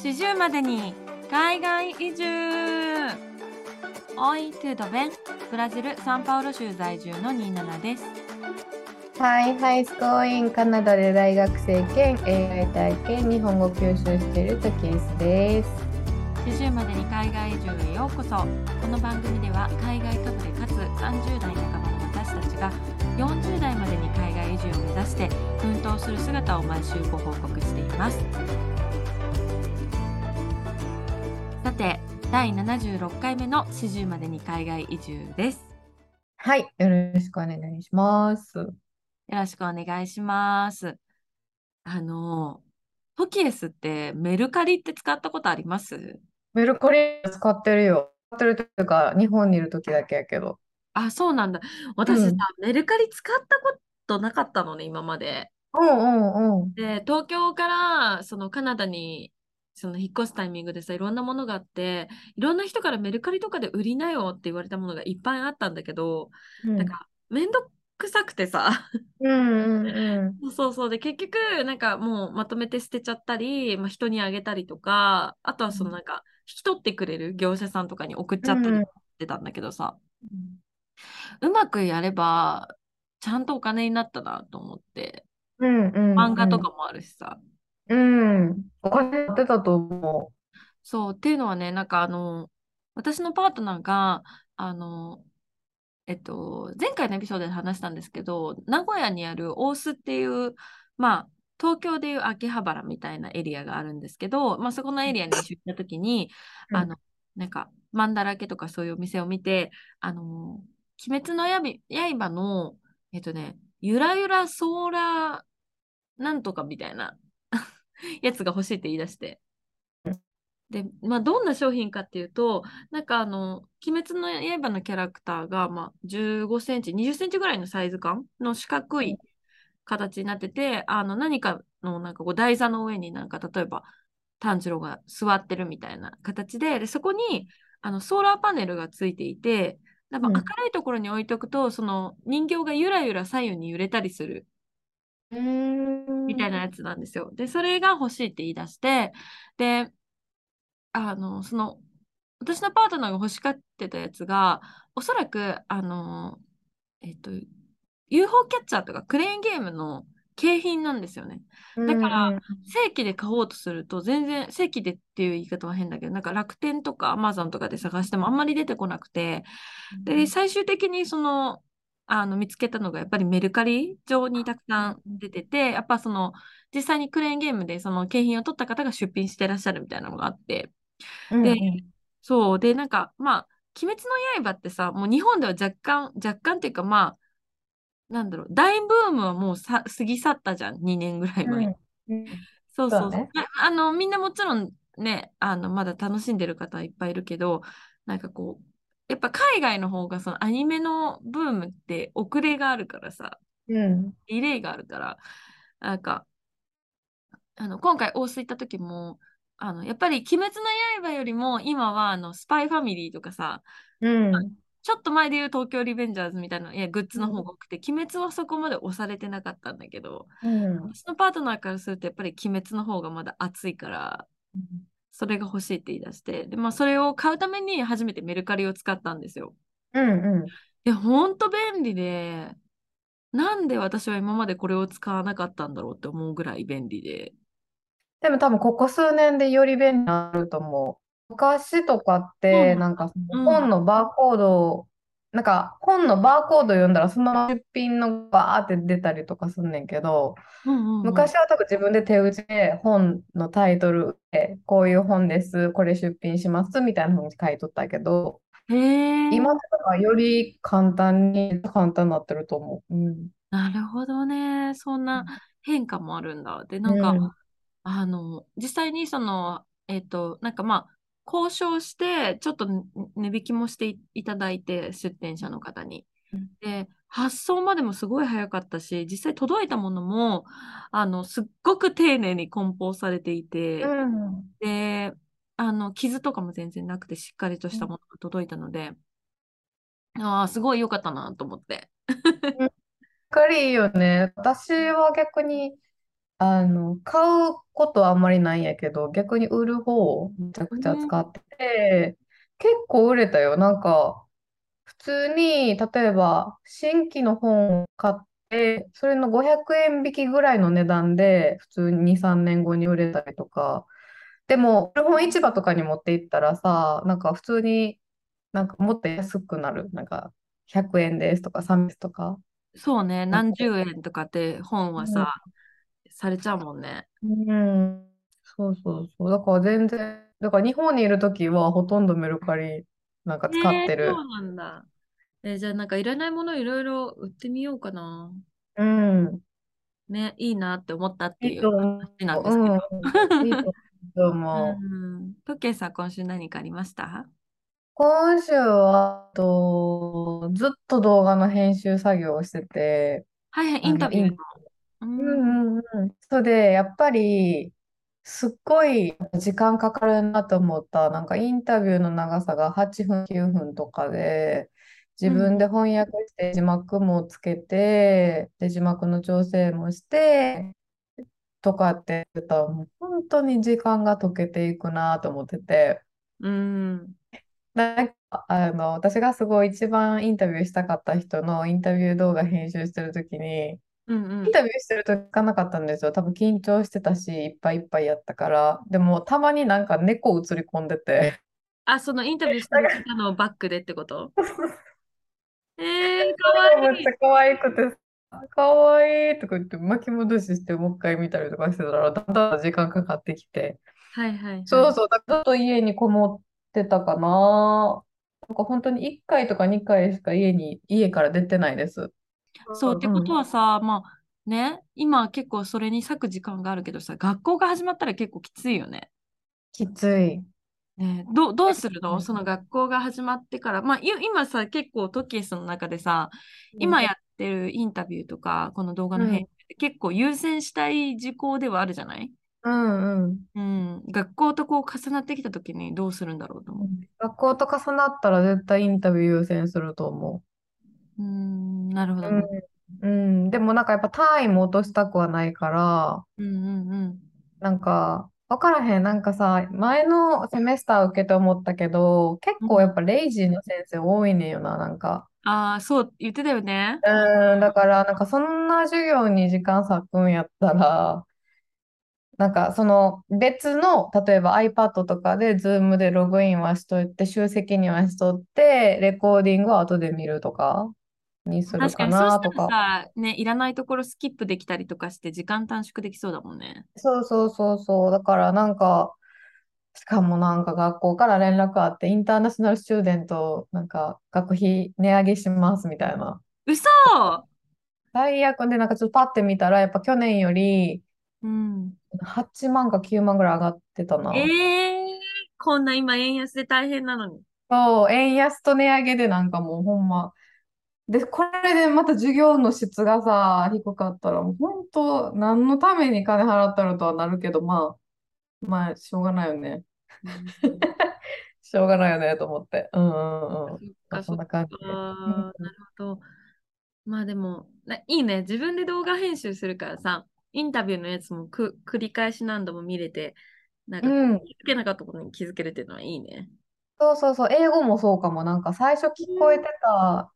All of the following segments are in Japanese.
四十までに海外移住。おいトゥードベン。ブラジル・サンパウロ州在住のニーナナです。はい、ハイスコーインカナダで大学生兼 AI 体験日本語教習しているトキです。四十までに海外移住へようこそ。この番組では海外かぶれかつ30代半ばの私たちが40代までに海外移住を目指して奮闘する姿を毎週ご報告していますさて第76回目の四十までに海外移住ですはい、よろしくお願いします。よろしくお願いしますあのトキエスってメルカリって使ったことあります？メルカリ使ってるよ。使ってるというか、日本にいる時だけやけど。あ、そうなんだ。私さ、うんメルカリ使ったことなかったのね、今まで。うんうんうん。で、東京からそのカナダにその引っ越すタイミングでさ、いろんなものがあって、いろんな人からメルカリとかで売りなよって言われたものがいっぱいあったんだけど、うん。なんかめんどくさくてさ、うんうんう そうそうで、結局なんかもうまとめて捨てちゃったり、まあ、人にあげたりとか、あとはそのなんか引き取ってくれる業者さんとかに送っちゃったりうんしてたんだけどさ、ん。うまくやれば、ちゃんとお金になったなと思って、うんうん。漫画とかもあるしさ。うん。うん。お金持ってたと思そう、っていうのはね、なんかあの、私のパートナーが、あの、えっと、前回のエピソードで話したんですけど、名古屋にある大須っていう、まあ、東京でいう秋葉原みたいなエリアがあるんですけど、まあ、そこのエリアに出った時に、うんあの、なんか、マンだらけとかそういうお店を見て、あの、鬼滅の刃刃の、えっとね、ゆらゆらソーラーなんとかみたいな やつが欲しいって言い出して。で、まあ、どんな商品かっていうと、なんかあの、鬼滅の刃のキャラクターが、まあ、15センチ、20センチぐらいのサイズ感の四角い形になってて、あの、何かの、なんかこう、台座の上になんか、例えば、炭治郎が座ってるみたいな形で、で、そこに、あの、ソーラーパネルがついていて、なんかうん明るいところに置いとくと、その人形がゆらゆら左右に揺れたりするう。うん。みたいなやつなんですよ。で、それが欲しいって言い出して、で、あの、その、私のパートナーが欲しがってたやつが、おそらく、あの、えっと、UFO キャッチャーとかクレーンゲームの景品なんですよね。だからうん正規で買おうとすると、全然、正規でっていう言い方は変だけど、なんか楽天とか Amazon とかで探してもあんまり出てこなくて、で、最終的にその、あの、見つけたのが、やっぱりメルカリ上にたくさん出てて、やっぱその、実際にクレーンゲームでその景品を取った方が出品してらっしゃるみたいなのがあって、うんでそう、で、なんか、まあ、鬼滅の刃ってさ、もう日本では若干、若干っていうか、まあ、なんだろう、大ブームはもうさ過ぎ去ったじゃん、2年ぐらい前。に。うん。そうそう。そう。ね。ああの、みんなもちろんね、あの、まだ楽しんでる方はいっぱいいるけど、なんかこう、やっぱ海外の方がそのアニメのブームって遅れがあるからさ、うん。ディレイがあるから、なんか、あの、今回大須行った時も、あの、やっぱり鬼滅の刃よりも今はあの、スパイファミリーとかさ、うん。ちょっと前で言う東京リベンジャーズみたいな、いや、グッズの方が多くて、鬼滅はそこまで押されてなかったんだけど、うん。私のパートナーからするとやっぱり鬼滅の方がまだ熱いから、それが欲しいって言い出して、で、まあそれを買うために初めてメルカリを使ったんですよ。うんうん。で、ほんと便利で、なんで私は今までこれを使わなかったんだろうって思うぐらい便利で。でも多分ここ数年でより便利になると思う。昔とかって、うんなんかうん本のバーコードを、なんか本のバーコード読んだらそのまま出品のバーって出たりとかすんねんけど、うんうんうん昔は多分自分で手打ちで本のタイトルで、こういう本です、これ出品しますみたいなふうに書いとったけど、今とかより簡単に簡単になってると思う。うん。なるほどね。そんな変化もあるんだ。で、なんか、うんあの、実際にその、えっと、なんかまあ、交渉して、ちょっとね値引きもしていいただいて、出店者の方にうん。で、発送までもすごい早かったし、実際届いたものも、あの、すっごく丁寧に梱包されていて、うん。で、あの、傷とかも全然なくて、しっかりとしたものが届いたので、ああ、すごい良かったなと思って。かりいいよね。私は逆にあの、買うことはあんまりないんやけど、逆に売る方をめちゃくちゃうん。使ってて、結構売れたよ。なんか、普通に、例えば、新規の本を買って、それの500円引きぐらいの値段で、普通に2、3年後に売れたりとか。でも、古本市場とかに持って行ったらさ、なんか普通になんかもっと安くなる。なんか、100円ですとか、300とか。そうね、何十円とかって本はうんさ、されちゃうもんね。うん、そうそうそう。だから全然、だから日本にいるときはほとんどメルカリなんか使っねえ、そてる。うなんだ。えーじゃあなんかいらないものいろいろ売ってみようかな。うん。ね、いいなって思ったっていういいと思話なんですけど。う。うん。いいと思う。うん。トッケイさん、今週何かありました？今週は、あと、ずっと動画の編集作業をしてて、はいはい、インタビューインの。ううん。んうんうん。それで、やっぱり、すっごい時間かかるなと思った。なんかインタビューの長さが8分、9分とかで、自うん。分で翻訳して字幕もつけて、で、字幕の調整もして、とかって言ったら、もう本当に時間が解けていくなと思ってて、うん。なんか、あの、私がすごい一番インタビューしたかった人のインタビュー動画編集してるときに、うんうん。インタビューしてると聞かなかったんですよ。多分緊張してたし、いっぱいいっぱいやったから。でも、たまになんか猫映り込んでて。あ、そのインタビューしてる方のバックでってこと？えー、かわいい。めっちゃ可愛くて、可愛いとか言って巻き戻ししてもう一回見たりとかしてたら、だんだん時間かかってきて。はいはいはい。そうそう、だからずっと家にこもってたかな。なんか本当に1回とか2回しか家に、家から出てないです。そう、ってこと。はさ、まあね、今結構それに割く時間があるけどさ、学校が始まったら結構きついよね。きつい。ね、どう、どうするの？うんその学校が始まってから。まあ、い今さ、結構トキエスの中でさ、うん今やってるインタビューとか、この動画の編結構優先したい事項ではあるじゃない？うんうん。うん。学校とこう重なってきたときにどうするんだろうと思って。学校と重なったら絶対インタビュー優先すると思うーん、なるほどう。ね。うん。うん。でもなんかやっぱ単位も落としたくはないから、うんうんうん。なんか、わからへん。なんかさ、前のセメスター受けて思ったけど、結構やっうん、ぱレイジーの先生多いねんよな、なんか。ああ、そう、言ってたよね。うん。だから、なんかそんな授業に時間割くんやったら、なんかその別の、例えば iPad とかで Zoom でログインはしといて、集積にはしとって、レコーディングは後で見るとかにするか確かに、そうしたなとか。ね、いらないところスキップできたりとかして時間短縮できそうだもんね。そうそうそうそう。だからなんか、しかもなんか学校から連絡あって、インターナショナルスチューデント、なんか学費値上げしますみたいな。嘘最悪でなんかちょっとパッて見たら、やっぱ去年よりうん。8万か9万ぐらい上がってたえな。えこんな今円安で大変なのに。そう、円安と値上げでなんかもうほんま。で、これでまた授業の質がさ、低かったら、もう本当、何のために金払ったのとはなるけど、まあ、まあ、しょうがないよね。うんしょうがないよね、と思って。うんうんうん。そそんな感じで。うんなるほど。まあでも、ないいね。自分で動画編集するからさ、インタビューのやつもく繰り返し何度も見れて、なんかうん。気づけなかったことに気づけるっていうのはいいね。そうそうそう。英語もそうかも。なんか最初聞こえてた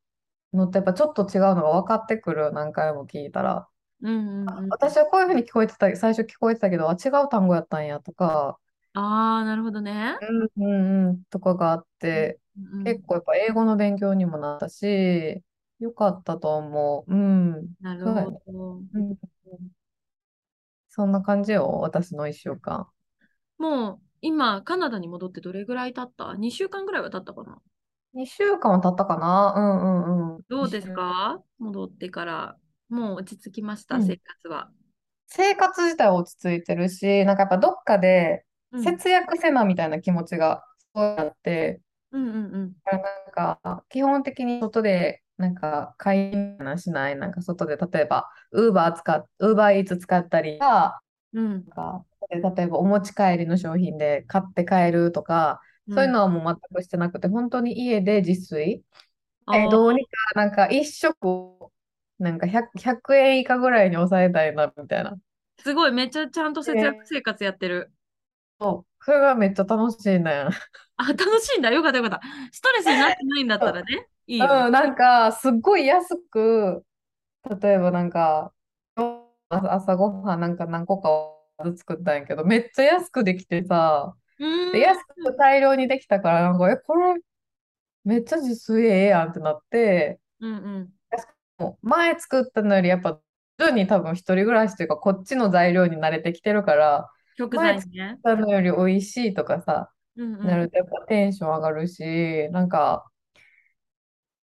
のってやっぱちょっと違うのが分かってくる。何回も聞いたら。うんうんうん。私はこういうふうに聞こえてた、最初聞こえてたけど、あ、違う単語やったんやとか、ああ、なるほどね。うんうんうんとかがあっうんて、うん結構やっぱ英語の勉強にもなったし、よかったと思う。うん。なる。ほど。うん。そんな感じよ、私の一週間。もう今、カナダに戻ってどれぐらい経った ?2 週間ぐらいは経ったかな2週間は経ったかな？うんうんうん。どうですか？戻ってから。もう落ち着きました、うん。生活は。生活自体は落ち着いてるし、なんかやっぱどっかでうん。節約せなみたいな気持ちがそうやって、うんうんうん。なんか基本的に外でなんか買い物しない、なんか外で例えばウーバー使っ、ウーバーイーツ使ったりとか、うん。なんか例えばお持ち帰りの商品で買って帰るとか、そういううん。のはもう全くしてなくて、本当に家で自炊。え、どうにかなんか一食をなんか100、円以下ぐらいに抑えたいなみたいな。すごい、めっちゃちゃんと節約生活やってる。そうそれがめっちゃ楽しいねん。あ、楽しいんだ。よかったよかった。ストレスになってないんだったらね、いいよね。うん、なんか、すっごい安く、例えばなんか、朝朝ごはんなんか何個かずつ作ったんやけど、めっちゃ安くできてさ、で、ん。安く大量にできたから、なんか、え、これ、めっちゃ自炊ええやんってなって、うんうん。前作ったのよりやっぱ、徐々に多分一人暮らしというか、こっちの材料に慣れてきてるから、食前作っ材ね。たのより美味しいとかさ、うんう。なんるとやっぱテンション上がるし、なんか、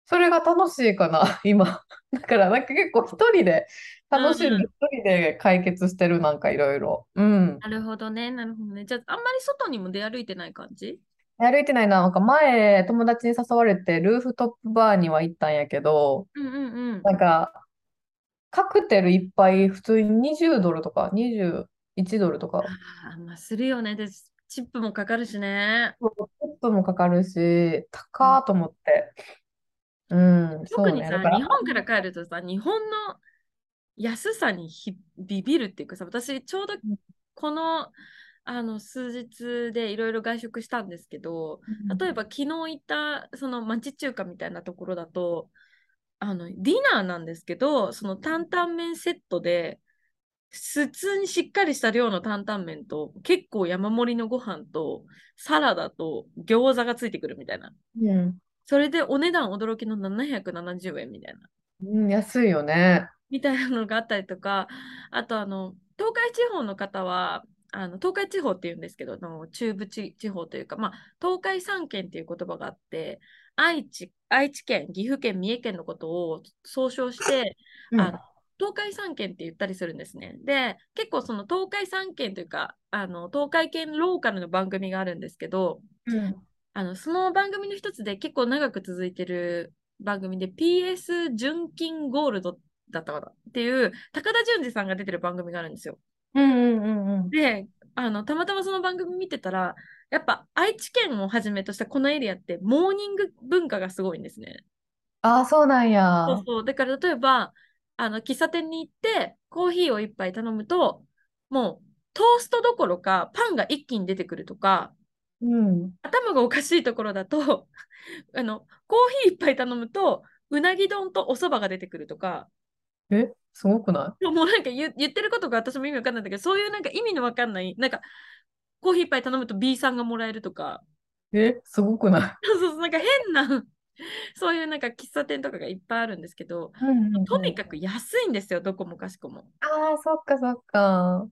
それが楽しいかな、今。だから、なんか結構一人で、楽しんうんう一人で解決してる、なんかいろいろ。うん。なるほどね、なるほどね。じゃあ、あんまり外にも出歩いてない感じ？歩いてないな。なんか前、友達に誘われて、ルーフトップバーには行ったんやけど、うんうんうん。なんか、カクテル一杯普通に20ドルとか、21ドルとか、ああ、まあ、するよね。で、チップもかかるしね。ちょっともかかるし、高ーと思って。うん、そうね。特にさ、日本から帰るとさ、日本の安さにひビビるっていうかさ、私、ちょうどこの、あの数日でいろいろ外食したんですけど、例えば昨日行ったその町中華みたいなところだと、あのディナーなんですけど、その担々麺セットで、普通にしっかりした量の担々麺と、結構山盛りのご飯と、サラダと餃子がついてくるみたいな。うん、それでお値段驚きの770円みたいな。うん、安いよね。みたいなのがあったりとか、あとあの、東海地方の方は、あの東海地方っていうんですけど、中部地地方というか、まあ、東海三県っていう言葉があって、愛知、愛知県、岐阜県、三重県のことを総称して、うん、あの東海三県って言ったりするんですね。で、結構その東海三県というか、あの東海圏ローカルの番組があるんですけど、うん、あのその番組の一つで結構長く続いてる番組で PS 純金ゴールドだったかなっていう高田純次さんが出てる番組があるんですよ。うん、うん、うんうん。で、あのたまたまその番組見てたら、やっぱ愛知県をはじめとしたこのエリアってモーニング文化がすごいんですね。ああ、そうなんや。そうそう。だから例えば、あの喫茶店に行ってコーヒーを一杯頼むと、もうトーストどころかパンが一気に出てくるとか、うん。頭がおかしいところだと あのコーヒー一杯頼むとうなぎ丼とお蕎麦が出てくるとかえ、すごくなもうなんか言言ってることが私も意味わかんないんだけどそういうなんか意味のわかんないなんかコーヒー一杯頼むと B さんがもらえるとかいえ、すごくない？そうそうなんか変な そういうなんか喫茶店とかがいっぱいあるんですけどうんうんうんとにかく安いんですよどこもかしこも。ああ、そっかそっか。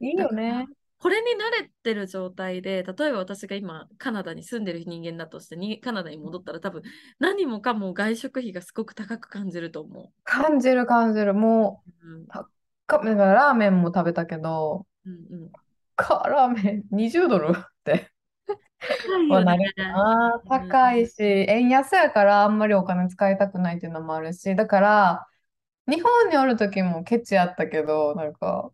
いいよね。これに慣れてる状態で、例えば私が今カナダに住んでる人間だとしてにカナダに戻ったら多分何もかも外食費がすごく高く感じると思感じる感じる。もう。うんだからラーメンも食べたけど、うんうん、か、ラーメン20ドル？って。高いよね。高いし、円安やからあんまりお金使いたくないっていうのもあるし、だから、日本におる時もケチやったけど、なんか、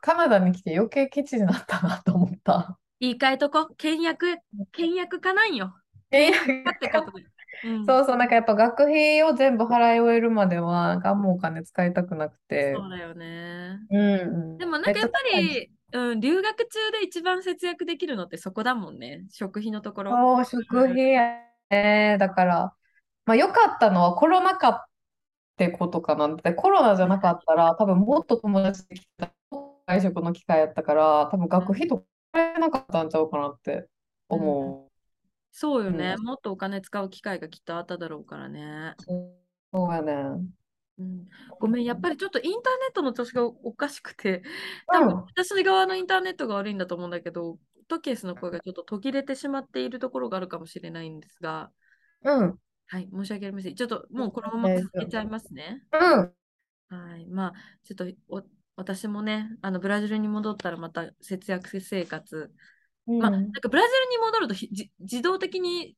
カナダに来て余計ケチになったなと思った。言い換えとこ、倹約、倹約かなんよ。えだってことで。うん、そうそう、なんかやっぱ学費を全部払い終えるまでは、なんかあんまお金使いたくなくて。そうだよね。うんうん。でもなんかやっぱり、うん、留学中で一番節約できるのってそこだもんね。食費のところ。そう、食費やね。だから、まあ良かったのはコロナ禍ってことかなんて、コロナじゃなかったら、多分もっと友達できた外食の機会やったから、多分学費とかなかったんちゃうかなって思そうよね、うんもっとお金使う機会がきっとあっただろうからね。う。そうやね。うん、ごめん、やっぱりちょっとインターネットの調子がおかしくて、多分うん私側のインターネットが悪いんだと思うんだけど、トケースの声がちょっと途切れてしまっているところがあるかもしれないんですが、うん。はい、申し訳ありません。ちょっともうこのまま続けちゃいますね。うん。はい、まあ、ちょっとお私もね、あのブラジルに戻ったらまた節約生活、まあ、なんかブラジルに戻ると自動的に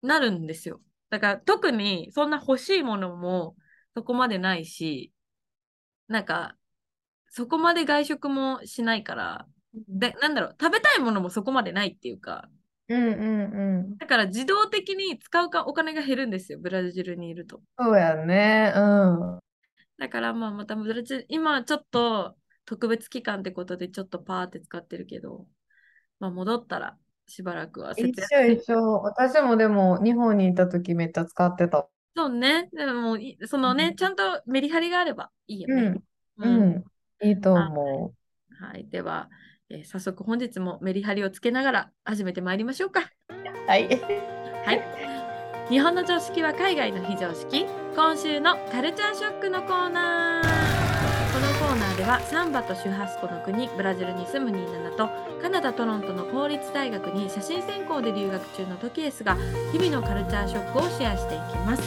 なるんですよ。だから特にそんな欲しいものもそこまでないし、なんかそこまで外食もしないから、で、なんだろう、食べたいものもそこまでないっていうか、うんうんうん。だから自動的に使うかお金が減るんですよ、ブラジルにいると。そうやね。うん。だからまあまた今ちょっと特別期間ってことでちょっとパーって使ってるけど、まあ、戻ったらしばらくは節一約緒一緒。私もでも日本にいた時めっちゃ使ってた。そうね。でもい、そのね、ちゃんとメリハリがあればいいよね。うん。うん。いいと思はい。では、えー早速本日もメリハリをつけながら始めてまいりましょうか。う。はい。はい。日本の常識は海外の非常識。今週のカルチャーショックのコーナー。このコーナーではサンバとシュハスコの国ブラジルに住むニーナナとカナダ・トロントの公立大学に写真専攻で留学中のトキエスが日々のカルチャーショックをシェアしていきます。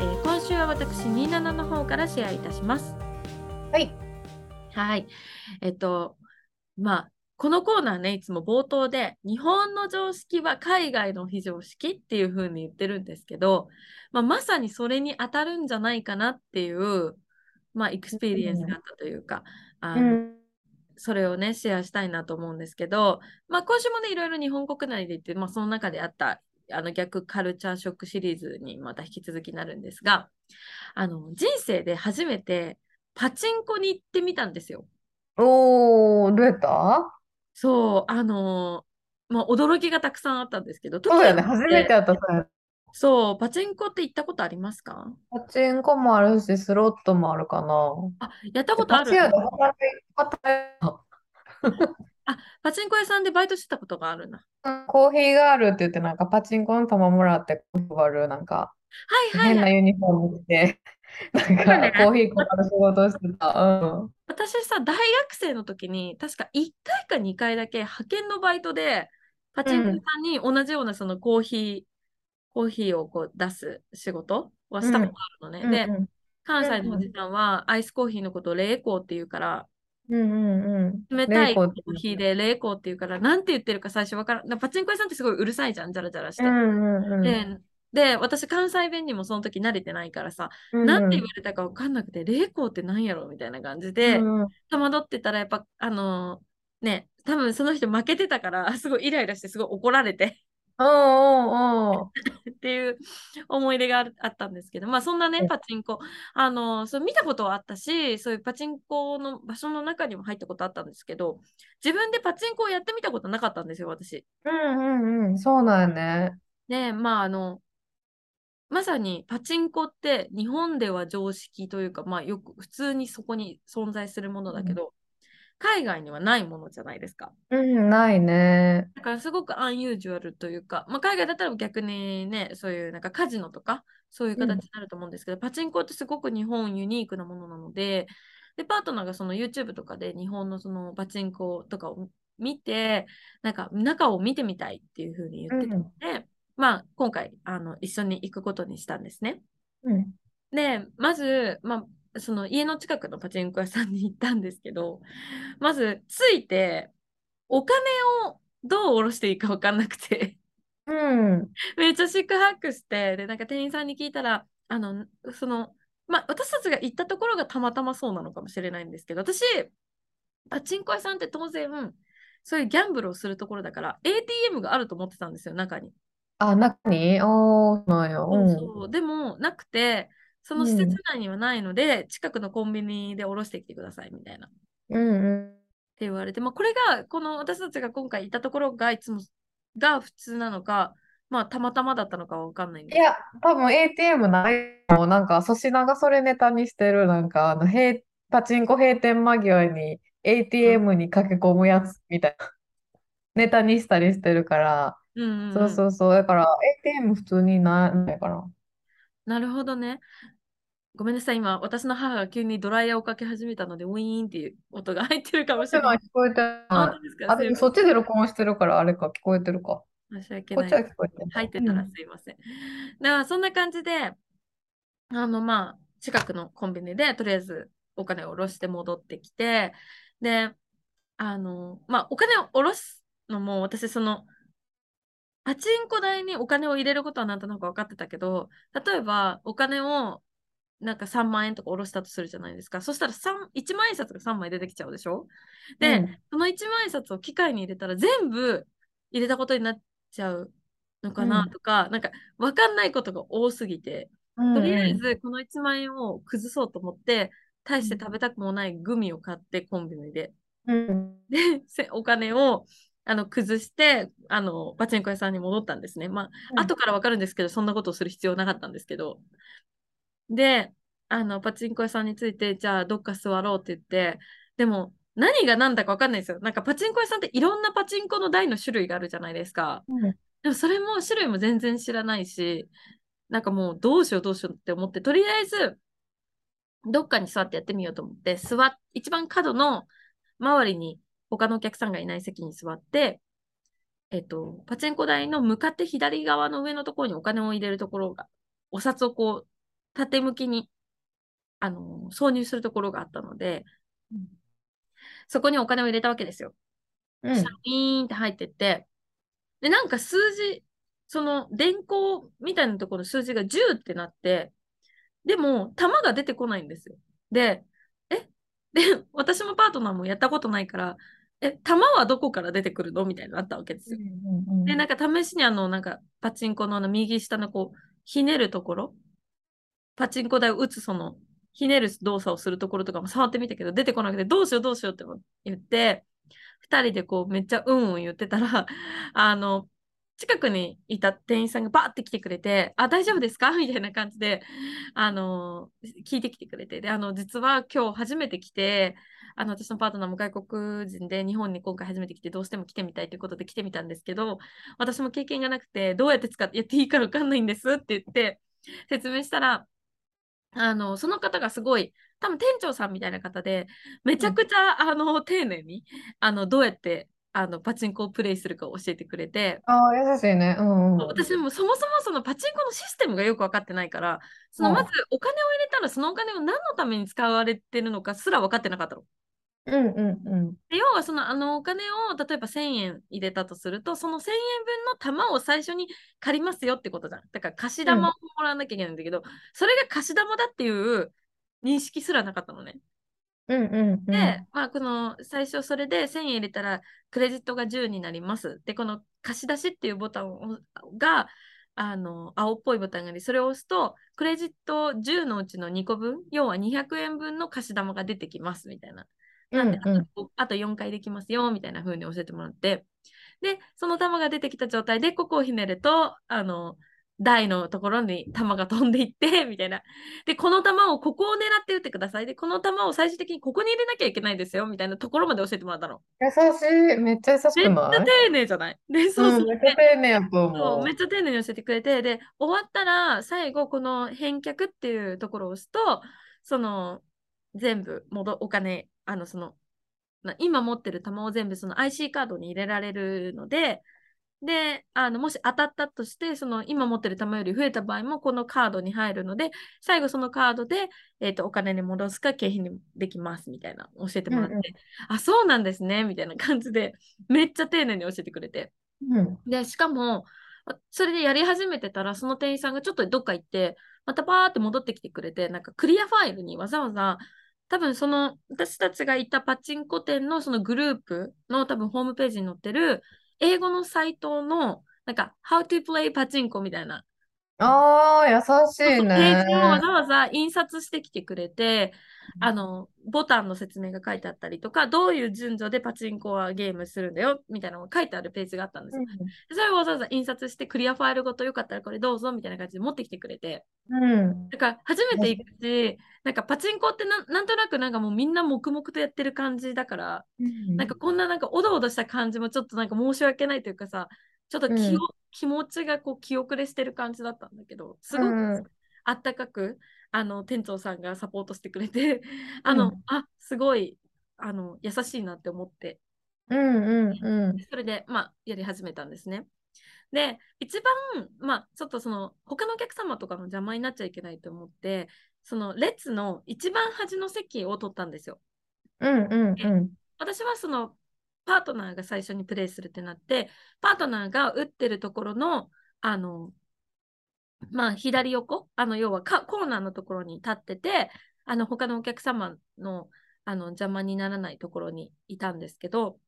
えー今週は私ニーナナの方からシェアいたします。はい。はい。えっと、まあ、このコーナーね、いつも冒頭で、日本の常識は海外の非常識っていう風に言ってるんですけど、まあ、まさにそれに当たるんじゃないかなっていう、まあ、エクスペリエンスがあったというか、あのうん。それをね、シェアしたいなと思うんですけど、まあ、今週もね、いろいろ日本国内で言って、まあ、その中であった、あの逆カルチャーショックシリーズにまた引き続きなるんですが、あの、人生で初めてパチンコに行ってみたんですよ。おー、どうやった？そう、あのーまあ、驚きがたくさんあったんですけど、そうだよね。初めてやったさ。そう、パチンコって行ったことありますか？パチンコもあるし、スロットもあるかな。あ、やったことある。あ、パチンコ屋さんでバイトしてたことがあるな。コーヒーがあるって言って、なんかパチンコの玉もらって配る、なんかはいはいはい。変なユニフォーム着て、なんかコーヒー配る仕事してた。うん。私さ、大学生の時に、確か1回か2回だけ派遣のバイトで、パチンコ屋さんに同じようなそのコーヒー、コーヒーをこう出す仕事はしたことあるのね。で、うん関西のおじさんはアイスコーヒーのことを冷コーって言うから、うんうんうん。冷たいコーヒーで冷凍っていうから、なんて言ってるか最初わからん。なパチンコ屋さんってすごいうるさいじゃん、じゃらじゃらして。うんうんうん。で、で私、関西弁にもその時慣れてないからさ、うんなんて言われたかわかんなくて、冷凍ってなんやろみたいな感じで、うんうん戸惑ってたら、やっぱ、あのーね、多分その人負けてたから、すごいイライラして、すごい怒られておーおーお っていう思い出があったんですけど、まあそんなね、うんパチンコ、あのーそう見たことはあったし、そういうパチンコの場所の中にも入ったことあったんですけど、自分でパチンコをやってみたことなかったんですよ、私。ーうんうんうん。そうなんやね。で、まああの、まさにパチンコって日本では常識というか、まあよく普通にそこに存在するものだけど、海外にはないものじゃないですか。うん、ないね。だからすごくアンユージュアルというか、まあ、海外だったら逆にね、そういうなんかカジノとか、そういう形になると思うんですけど、パチンコってすごく日本ユニークなものなので、で、パートナーがその YouTube とかで日本のそのパチンコとかを見て、なんか中を見てみたいっていうふうに言ってたので、まあ今回あの一緒に行くことにしたんですね。うん。で、まず、まあ、その家の近くのパチンコ屋さんに行ったんですけど、まず着いて、お金をどう下ろしていいか分かんなくて、うん。めっちゃ四苦八苦して、で、なんか店員さんに聞いたら、あの、その、まあ、私たちが行ったところがたまたまそうなのかもしれないんですけど、私、パチンコ屋さんって当然、そういうギャンブルをするところだから、ATM があると思ってたんですよ、中に。あ、中に？おー、そうなんや。そううん。そうでも、なくて、その施設内にはないので、近くのコンビニで下ろしてきてくださいみたいな。ってうんうん。言われて、まあ、これが、この私たちが今回行ったところがいつもが普通なのか、まあ、たまたまだったのかは分かんないんですいや、多分 ATM ないの。なんか粗品がそれネタにしてる、なんかあの、閉パチンコ閉店間際に ATM に駆け込むやつみたいな、ネタにしたりしてるから、うんそうそうそう。だから ATM 普通にないないかな。なるほどね。ごめんなさい、今、私の母が急にドライヤーをかけ始めたので、ウィーンっていう音が入ってるかもしれない。聞こえてない。あ本当ですか？あ、そっちで録音してるからあれか、聞こえてるか。申し訳こっない。ちは聞こえてる。入ってたらすいません。だから、そんな感じで、あの、まあ、近くのコンビニで、とりあえずお金を下ろして戻ってきて、で、あの、まあ、お金を下ろすのも、私、その、パチンコ台にお金を入れることはなんとなく分かってたけど、例えばお金をなんか3万円とか下ろしたとするじゃないですか。そしたら3 1万円札が3枚出てきちゃうでしょ？で、うんその1万円札を機械に入れたら全部入れたことになっちゃうのかなうんとか、なんか分かんないことが多すぎて、うんとりあえうんずこの1万円を崩そうと思って、大して食べたくもないグミを買ってコンビニで。うん。で、せお金をあの崩してあのパチンコ屋さんに戻ったんですね。まあ、後から分かるんですけど、そんなことをする必要なかったんですけど。で、あのパチンコ屋さんについて、じゃあどっか座ろうって言って、でも何が何だか分かんないですよ。なんかパチンコ屋さんっていろんなパチンコの台の種類があるじゃないですか。うん。でもそれも種類も全然知らないし、なんかもうどうしようどうしようって思って、とりあえずどっかに座ってやってみようと思って、座っ一番角の周りに他のお客さんがいない席に座って、えっと、パチンコ台の向かって左側の上のところにお金を入れるところが、お札をこう、縦向きに、あの、挿入するところがあったので、そこにお金を入れたわけですよ。うんそしたらピーンって入ってって、で、なんか数字、その電光みたいなところの数字が10ってなって、でも、玉が出てこないんですよ。で、え？で、私もパートナーもやったことないから、え、玉はどこから出てくるの？みたいになったわけですよ。で、なんか試しにあの、なんかパチンコのあの右下のこう、ひねるところ、パチンコ台を打つその、ひねる動作をするところとかも触ってみたけど、出てこなくて、どうしようどうしようって言って、二人でこう、めっちゃうんうん言ってたら、あの、近くにいた店員さんがバーって来てくれて、あ、大丈夫ですか？みたいな感じで、あの、聞いてきてくれて、で、あの、実は今日初めて来て、あの、私のパートナーも外国人で日本に今回初めて来て、どうしても来てみたいということで来てみたんですけど、私も経験がなくて、どうやって使ってやっていいかわかんないんですって言って、説明したら、あの、その方がすごい、多分店長さんみたいな方で、めちゃくちゃ、あの、丁寧に、あの、どうやって、あの、パチンコをプレイするか教えてくれて、ああ、優しいね。うんうん。私もそもそもそのパチンコのシステムがよく分かってないから、そのうんまずお金を入れたらそのお金を何のために使われてるのかすら分かってなかったの。うんうんうん。で要はそのあのお金を例えば1000円入れたとすると、その1000円分の玉を最初に借りますよってことじゃん。だから貸し玉をもらわなきゃいけないんだけど、それが貸し玉だっていう認識すらなかったのね。うんうんうん。で、まあ、この最初それで1000円入れたらクレジットが10になります。で、この貸し出しっていうボタンをがあの青っぽいボタンがあり、それを押すとクレジット10のうちの2個分、要は200円分の貸し玉が出てきますみたいな。なんで、うんうんあとあと4回できますよみたいな風に教えてもらって、で、その玉が出てきた状態でここをひねると、あの、台のところに球が飛んでいって、みたいな。で、この球をここを狙って打ってください。で、この球を最終的にここに入れなきゃいけないですよ、みたいなところまで教えてもらったの。優しい。めっちゃ優しめっちゃくない丁寧じゃない？で、そうそう。うん、めっちゃ丁寧やとそう思う。めっちゃ丁寧に教えてくれて、で、終わったら、最後、この返却っていうところを押すと、その、全部戻、お金、あの、その、な今持ってる玉を全部その IC カードに入れられるので、で、あの、もし当たったとして、その今持ってる玉より増えた場合も、このカードに入るので、最後そのカードで、えっ、と、お金に戻すか、景品にできます、みたいな、教えてもらって、うんうんあ、そうなんですね、みたいな感じで、めっちゃ丁寧に教えてくれて。うん。で、しかも、それでやり始めてたら、その店員さんがちょっとどっか行って、またパーって戻ってきてくれて、なんかクリアファイルにわざわざ、多分その私たちがいたパチンコ店のそのグループの多分ホームページに載ってる英語のサイトのなんか How to play パチンコみたいな。ああ、優しいペー。ジをわざわざ印刷してきてくれて、あの、ボタンの説明が書いてあったりとか、どういう順序でパチンコはゲームするんだよ、みたいなのが書いてあるページがあったんですよ。でそれをわざわざ印刷して、クリアファイルごとよかったらこれどうぞ、みたいな感じで持ってきてくれて、うん。だから初めて行くし、なんかパチンコってななんとなくなんかもうみんな黙々とやってる感じだから、なんかこんななんかおどおどした感じもちょっとなんか申し訳ないというかさ、ちょっと気,、うん気持ちがこう気遅れしてる感じだったんだけど、すごくうんあったかく、あの店長さんがサポートしてくれて、あの、うんあすごいあの優しいなって思って、うんうんうん。それでまあやり始めたんですね。で、一番、まあ、ちょっとその、他のお客様とかの邪魔になっちゃいけないと思って、その列の一番端の席を取ったんですよ。うんうんうん。私はそのパートナーが最初にプレイするってなって、パートナーが打ってるところの、あの、まあ、左横、あの、要はかコーナーのところに立ってて、あの、他のお客様の、あの、邪魔にならないところにいたんですけど、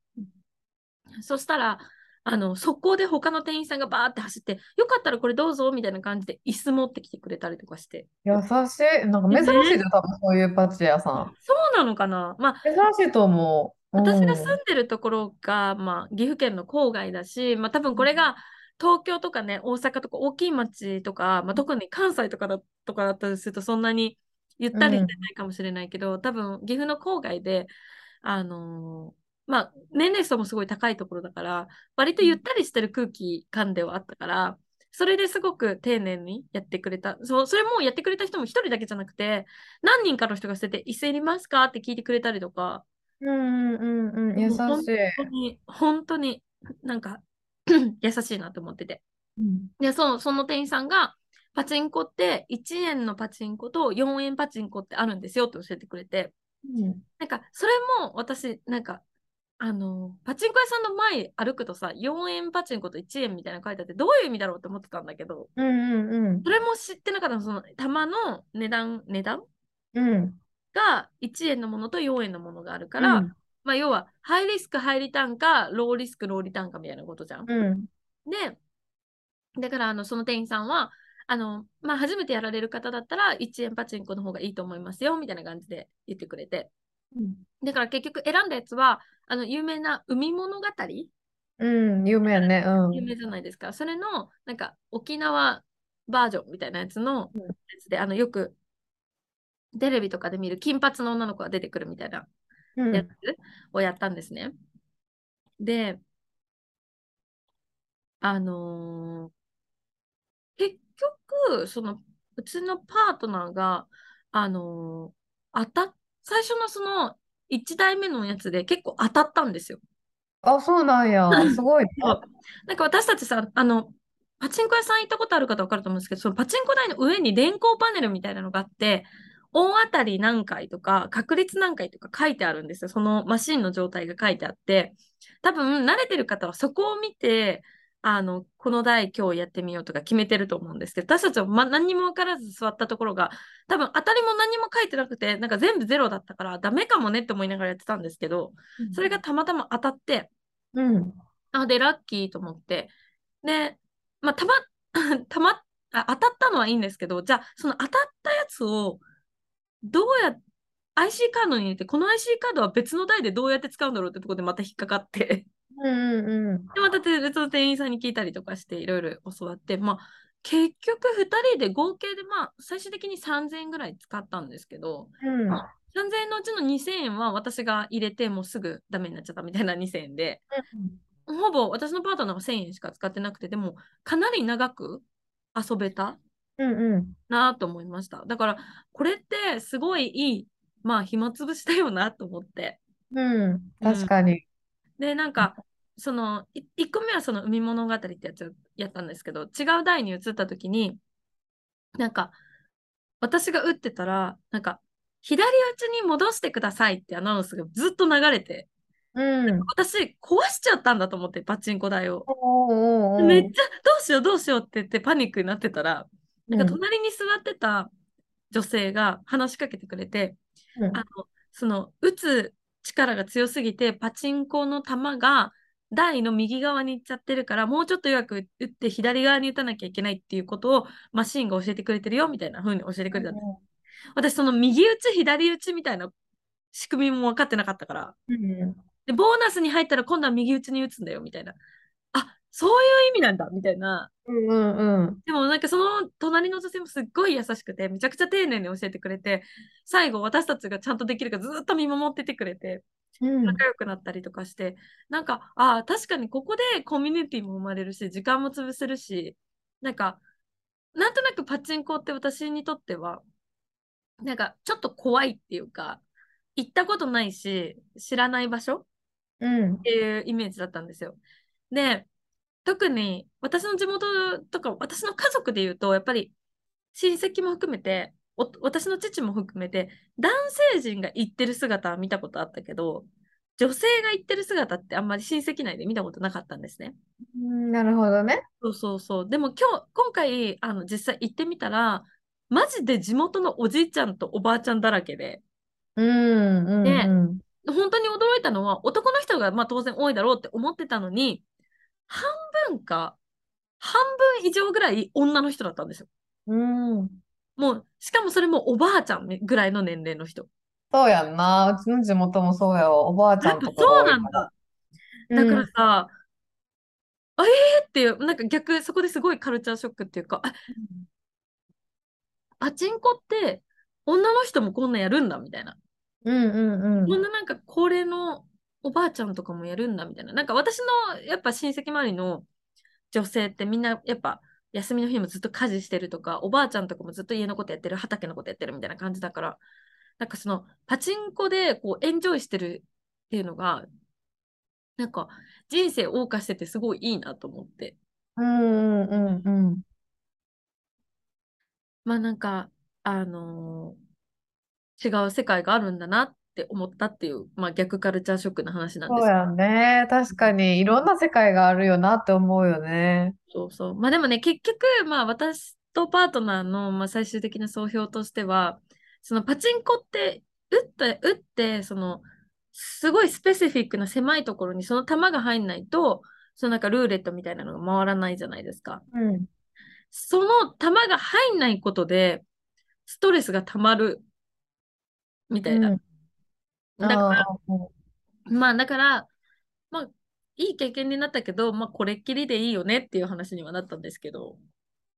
そしたら、あの、速攻で他の店員さんがバーって走って、よかったらこれどうぞみたいな感じで椅子持ってきてくれたりとかして。優しい。なんか珍しいで、多分そういうパチ屋さん。そうなのかな？まあ、珍しいと思う。私がうん住んでるところが、まあ、岐阜県の郊外だし、まあ、多分これが東京とかね、大阪とか大きい町とか、まあ、特に関西とかだとかだったりすると、そんなにゆったりしてないかもしれないけど、多分岐阜の郊外で、あのーまあ、年齢層もすごい高いところだから、割とゆったりしてる空気感ではあったから、それですごく丁寧にやってくれた。そう、それもやってくれた人も一人だけじゃなくて、何人かの人が捨てて、椅子いりますか？って聞いてくれたりとか、うんうんうんうん。優しい。本当に、本当になんか 優しいなと思ってて。うんで、そう、その店員さんが、パチンコって1円のパチンコと4円パチンコってあるんですよって教えてくれて、うんなんか、それも私、なんか、あの、パチンコ屋さんの前歩くとさ、4円パチンコと1円みたいなの書いてあって、どういう意味だろうって思ってたんだけど、うんうんうん。それも知ってなかったの、その、玉の値段、値段？うん。が1円のものと4円のものがあるから、うん。まあ、要は、ハイリスク、ハイリターンか、ローリスク、ローリターンかみたいなことじゃん。うん。で、だから、あの、その店員さんは、あの、まあ、初めてやられる方だったら、1円パチンコの方がいいと思いますよ、みたいな感じで言ってくれて。うんだから結局選んだやつは、あの、有名な海物語？うん、有名ね。うん。有名じゃないですか。それの、なんか、沖縄バージョンみたいなやつのうんやつで、あの、よく、テレビとかで見る金髪の女の子が出てくるみたいなうんやつをやったんですね。で、あのー結局、その、うちのパートナーが、あのー当たっ、最初のその1台目のやつで結構当たったんですよ。あ、そうなんや。すごいね。なんか私たちさ、あの、パチンコ屋さん行ったことある方分かると思うんですけど、そのパチンコ台の上に電光パネルみたいなのがあって、大当たり何回とか、確率何回とか書いてあるんですよ。そのマシンの状態が書いてあって、多分慣れてる方はそこを見て、あの、この台今日やってみようとか決めてると思うんですけど、私たちは、ま、何にも分からず座ったところが、多分当たりも何も書いてなくて、なんか全部ゼロだったから、ダメかもねって思いながらやってたんですけど、それがたまたま当たって、うん。あ、で、ラッキーと思って。で、まあ、たま、たま、あ、当たったのはいいんですけど、じゃあ、その当たったやつを、どうや、IC カードに入れて、この IC カードは別の台でどうやって使うんだろうってところでまた引っかかって、うんうんうん。で、また別の店員さんに聞いたりとかして、いろいろ教わって、まあ、結局2人で合計で、まあ、最終的に3000円ぐらい使ったんですけど、うん。3000円のうちの2000円は私が入れて、もうすぐダメになっちゃったみたいな2000円で、ほぼ私のパートナーが1000円しか使ってなくて、でもかなり長く遊べたうんうん。なと思いました。だからこれってすごいいい、まあ暇つぶしだよなと思って。うん。確かに。で、なんか、そのい1個目はその海物語ってやつをやったんですけど、違う台に移った時に、なんか私が打ってたら、なんか左打ちに戻してくださいってアナウンスがずっと流れて、うん。私壊しちゃったんだと思って、パチンコ台を。めっちゃどうしようどうしようって言ってパニックになってたら、なんか隣に座ってた女性が話しかけてくれて、うんあのその打つ力が強すぎてパチンコの球が台の右側に行っちゃってるからもうちょっと弱く打って左側に打たなきゃいけないっていうことをマシンが教えてくれてるよみたいな風に教えてくれたんです。私その右打ち左打ちみたいな仕組みも分かってなかったから。うんでボーナスに入ったら今度は右打ちに打つんだよみたいな。あそういう意味なんだみたいなうんうんうん。でもなんかその隣の女性もすっごい優しくてめちゃくちゃ丁寧に教えてくれて最後私たちがちゃんとできるかずっと見守っててくれてうん仲良くなったりとかしてなんかああ確かにここでコミュニティも生まれるし時間も潰せるしなんかなんとなくパチンコって私にとってはなんかちょっと怖いっていうか行ったことないし知らない場所うんっていうイメージだったんですよ。で、特に私の地元とか私の家族で言うと、やっぱり親戚も含めて、お私の父も含めて、男性陣が行ってる姿は見たことあったけど、女性が行ってる姿ってあんまり親戚内で見たことなかったんですね。うんなるほどね。そうそうそう。でも今日、今回、あの、実際行ってみたら、マジで地元のおじいちゃんとおばあちゃんだらけで、うんうんねうん。本当に驚いたのは男の人がまあ当然多いだろうって思ってたのに半分か、半分以上ぐらい女の人だったんですよ。うん。もう、しかもそれもおばあちゃんぐらいの年齢の人。そうやんな。うちの地元もそうやわ。おばあちゃんとかがそう。なんだ。だからさ、あえーっていう、なんか逆、そこですごいカルチャーショックっていうか、あパチンコって女の人もこんなやるんだみたいな。うんうんうん。こんななんか高齢のおばあちゃんとかもやるんだみたいな。なんか私のやっぱ親戚周りの女性ってみんなやっぱ休みの日もずっと家事してるとか、おばあちゃんとかもずっと家のことやってる、畑のことやってるみたいな感じだから、なんかそのパチンコでこうエンジョイしてるっていうのが、なんか人生謳歌しててすごいいいなと思って。うんうんうんうん。まあなんか、あのー違う世界があるんだなって思ったっていう、まあ逆カルチャーショックな話なんです。そうやね。確かにいろんな世界があるよなって思うよね。そうそう。まあでもね、結局、まあ私とパートナーの、まあ、最終的な総評としては、そのパチンコって、打って、打って、その、すごいスペシフィックな狭いところにその球が入んないと、そのなんかルーレットみたいなのが回らないじゃないですか。うん。その球が入んないことで、ストレスが溜まる、みたいな。うんだから、まあだから、まあ、いい経験になったけど、まあこれっきりでいいよねっていう話にはなったんですけど。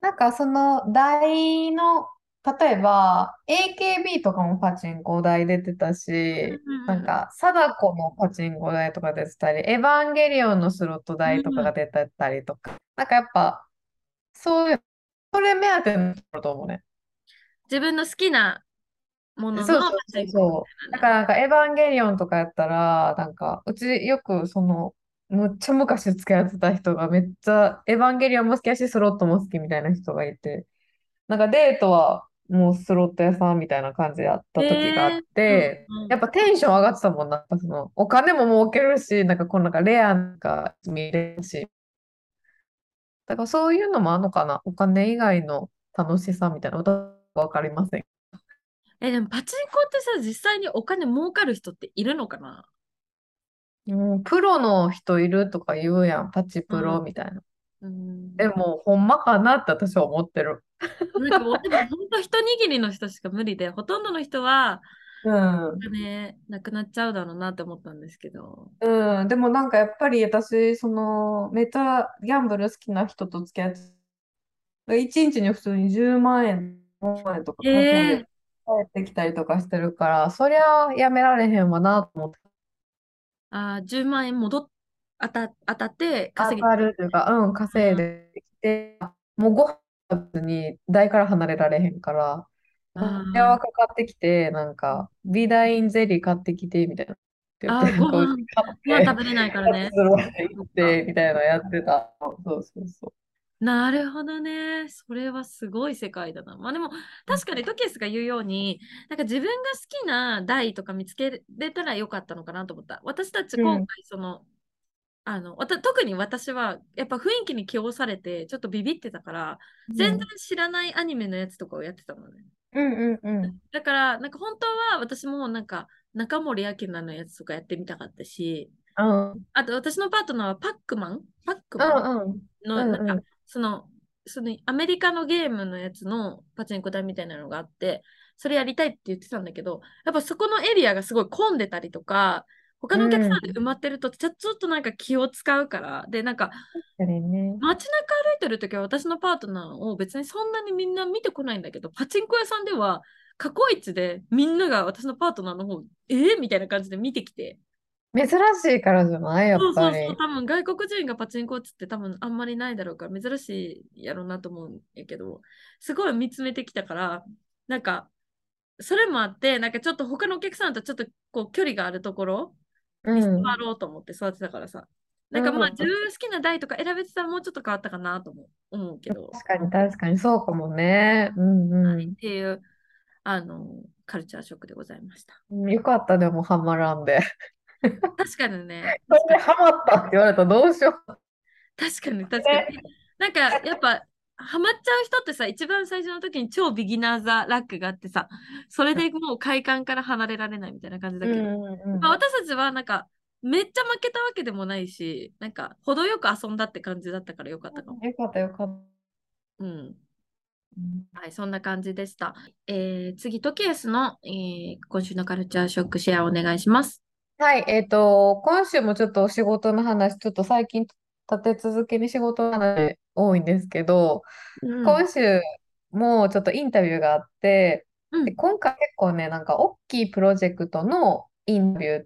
なんかその台の、例えば AKB とかもパチンコ台出てたし、なんか貞子のパチンコ台とか出てたり、エヴァンゲリオンのスロット台とかが出てたりとか、なんかやっぱ、そういう、それ目当てのところと思うね。自分の好きなもののそうそうそうそう。だからなんかエヴァンゲリオンとかやったら、なんか、うちよくその、むっちゃ昔付き合ってた人がめっちゃエヴァンゲリオンも好きやし、スロットも好きみたいな人がいて、なんかデートはもうスロット屋さんみたいな感じでやった時があって、うんうんやっぱテンション上がってたもんな。そのお金も儲けるし、なんかこのなんかレアなんか見れるし。だからそういうのもあるのかな。お金以外の楽しさみたいな。私はわかりません。え、でもパチンコってさ、実際にお金儲かる人っているのかな？もうプロの人いるとか言うやん。パチプロみたいな。うん。でも、ほんまかなって私は思ってる。なんかもう、でも本当一握りの人しか無理で、ほとんどの人は、うん。お金なくなっちゃうだろうなって思ったんですけど。うん。でもなんかやっぱり私、その、めっちゃギャンブル好きな人と付き合って、1日に普通に10万円、5万円とか稼いえで帰ってきたりとかしてるから、そりゃやめられへんわなと思って。あー、10万円戻っ当た当たって当稼げたるというか、うん、稼いできて、もうご飯に台から離れられへんから、電話かかってきて、なんか、ビダインゼリー買ってきて、みたいな。あーご飯 ご飯食べれないからね。みたいなのやってた。そうそうそう。なるほどね。それはすごい世界だな。まあでも、確かにトキエスが言うように、なんか自分が好きな台とか見つけれたらよかったのかなと思った。私たちうん今回、その、あの、わた特に私は、やっぱ雰囲気に気をされて、ちょっとビビってたから、全然知らないアニメのやつとかをやってたのね。うんうんうん。だから、なんか本当は私もなんか、中森明菜のやつとかやってみたかったし、うんあと私のパートナーはパックマン？パックうマン？んうん。の、うんうんなんか、その、そのアメリカのゲームのやつのパチンコ台みたいなのがあって、それやりたいって言ってたんだけど、やっぱそこのエリアがすごい混んでたりとか、他のお客さんで埋まってるとちょ、ちょっとなんか気を使うから、で、なんかね。街中歩いてるときは私のパートナーを別にそんなにみんな見てこないんだけど、パチンコ屋さんでは過去一でみんなが私のパートナーの方、えー、みたいな感じで見てきて、珍しいからじゃない？やっぱり。そうそうそう、多分外国人がパチンコ打つって多分あんまりないだろうから珍しいやろうなと思うんやけど、すごい見つめてきたから、なんか、それもあって、なんかちょっと他のお客さんとちょっとこう距離があるところに座うん。ろうと思って座ってたからさ。なんかまあうん自分が好きな台とか選べてたらもうちょっと変わったかなとも思うけど、確かに確かにそうかもね。うんうっていう、あの、カルチャーショックでございました。ん。よかった、でもハマらんで。確かにね、それでハマったって言われたらどうしよう。確かに確かに。なんかやっぱハマっちゃう人ってさ、一番最初の時に超ビギナーザラックがあってさ、それでもう快感から離れられないみたいな感じだけど、まあ、私たちはなんかめっちゃ負けたわけでもないし、なんか程よく遊んだって感じだったからよかったかも。よかったよかった。うん。はい、そんな感じでした。えー、次、トキエスの、えー今週のカルチャーショックシェアお願いします。はい、えっと、今週もちょっとお仕事の話、ちょっと最近立て続けに仕事の話多いんですけど、うん。今週もちょっとインタビューがあって、うん。で、今回結構ね、なんか大きいプロジェクトのインタビュー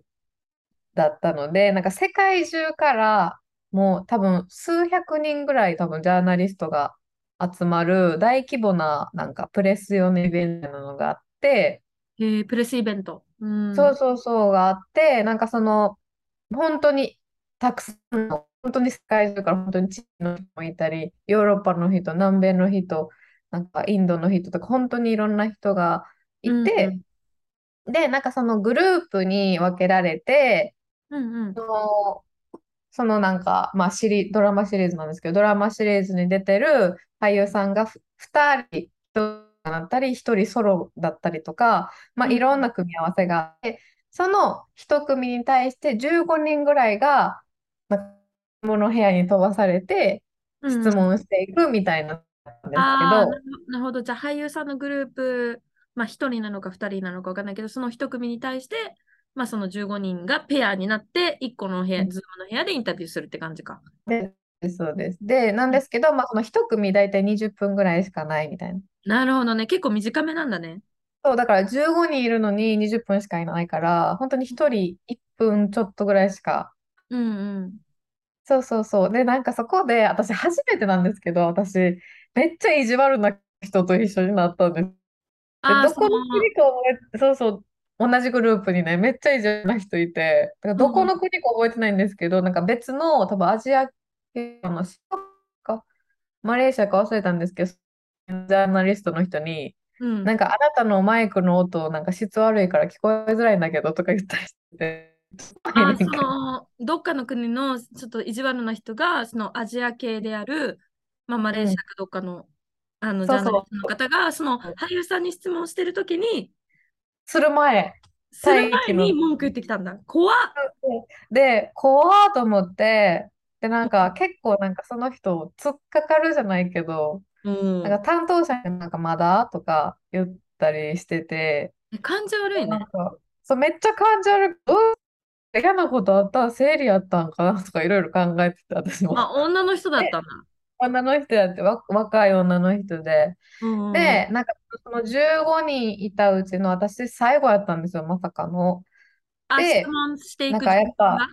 だったので、なんか世界中からもう多分数百人ぐらい多分ジャーナリストが集まる大規模ななんかプレス用のイベントなのがあって、えープレスイベント。うん。そうそうそうがあって、なんかその本当にたくさんの、本当に世界中から本当に地域の人もいたり、ヨーロッパの人、南米の人、なんかインドの人とか本当にいろんな人がいて、で、なんかそのグループに分けられて、うんうん。その、そのなんか、まあシリ、ドラマシリーズなんですけど、ドラマシリーズに出てる俳優さんがふ2人、1人だったり、1人ソロだったりとか、まあうんいろんな組み合わせがあって、その1組に対して15人ぐらいが、まあ、の部屋に飛ばされて、うんうん質問していくみたいなんですけど、なるなるほど。じゃあ、俳優さんのグループ、まあ、1人なのか2人なのか分かんないけど、その1組に対して、まあ、その15人がペアになって、1個の部屋、うんズームの部屋でインタビューするって感じか。で、そうです。で、なんですけど、まあ、その1組大体20分ぐらいしかないみたいな。なるほどね。結構短めなんだね。そう、だから15人いるのに20分しかいないから、本当に1人1分ちょっとぐらいしか。うんうん。そうそうそう。で、なんかそこで、私初めてなんですけど、私、めっちゃ意地悪な人と一緒になったんです。で、ああ、そどこのの、国か覚え、そうそう、同じグループにね、めっちゃ意地悪な人いて、だからどこの国か覚えてないんですけど、なんか別の、多分アジアマレーシアか忘れたんですけど、ジャーナリストの人に、うん。なんかあなたのマイクの音、なんか質悪いから聞こえづらいんだけどとか言ったりして、あその、どっかの国のちょっと意地悪な人が、そのアジア系である、まあ、マレーシアかどっかの、あの、ジャーナリストの方が、その俳優さんに質問してるときに、する前。する前に文句言ってきたんだ。怖っ。で、怖ーと思って、で、なんか結構なんかその人突っかかるじゃないけど、うんなんか担当者になんかまだ？とか言ったりしてて、え感じ悪いね。なんか、そう、めっちゃ感じ悪く、うん嫌なことあった生理やったんかな？とかいろいろ考えてて、私も。あ、女の人だったんだ。女の人やって、わ若い女の人で。うんうんで、なんかその15人いたうちの私最後やったんですよ、まさかの。あ、で質問していなんくかやっぱ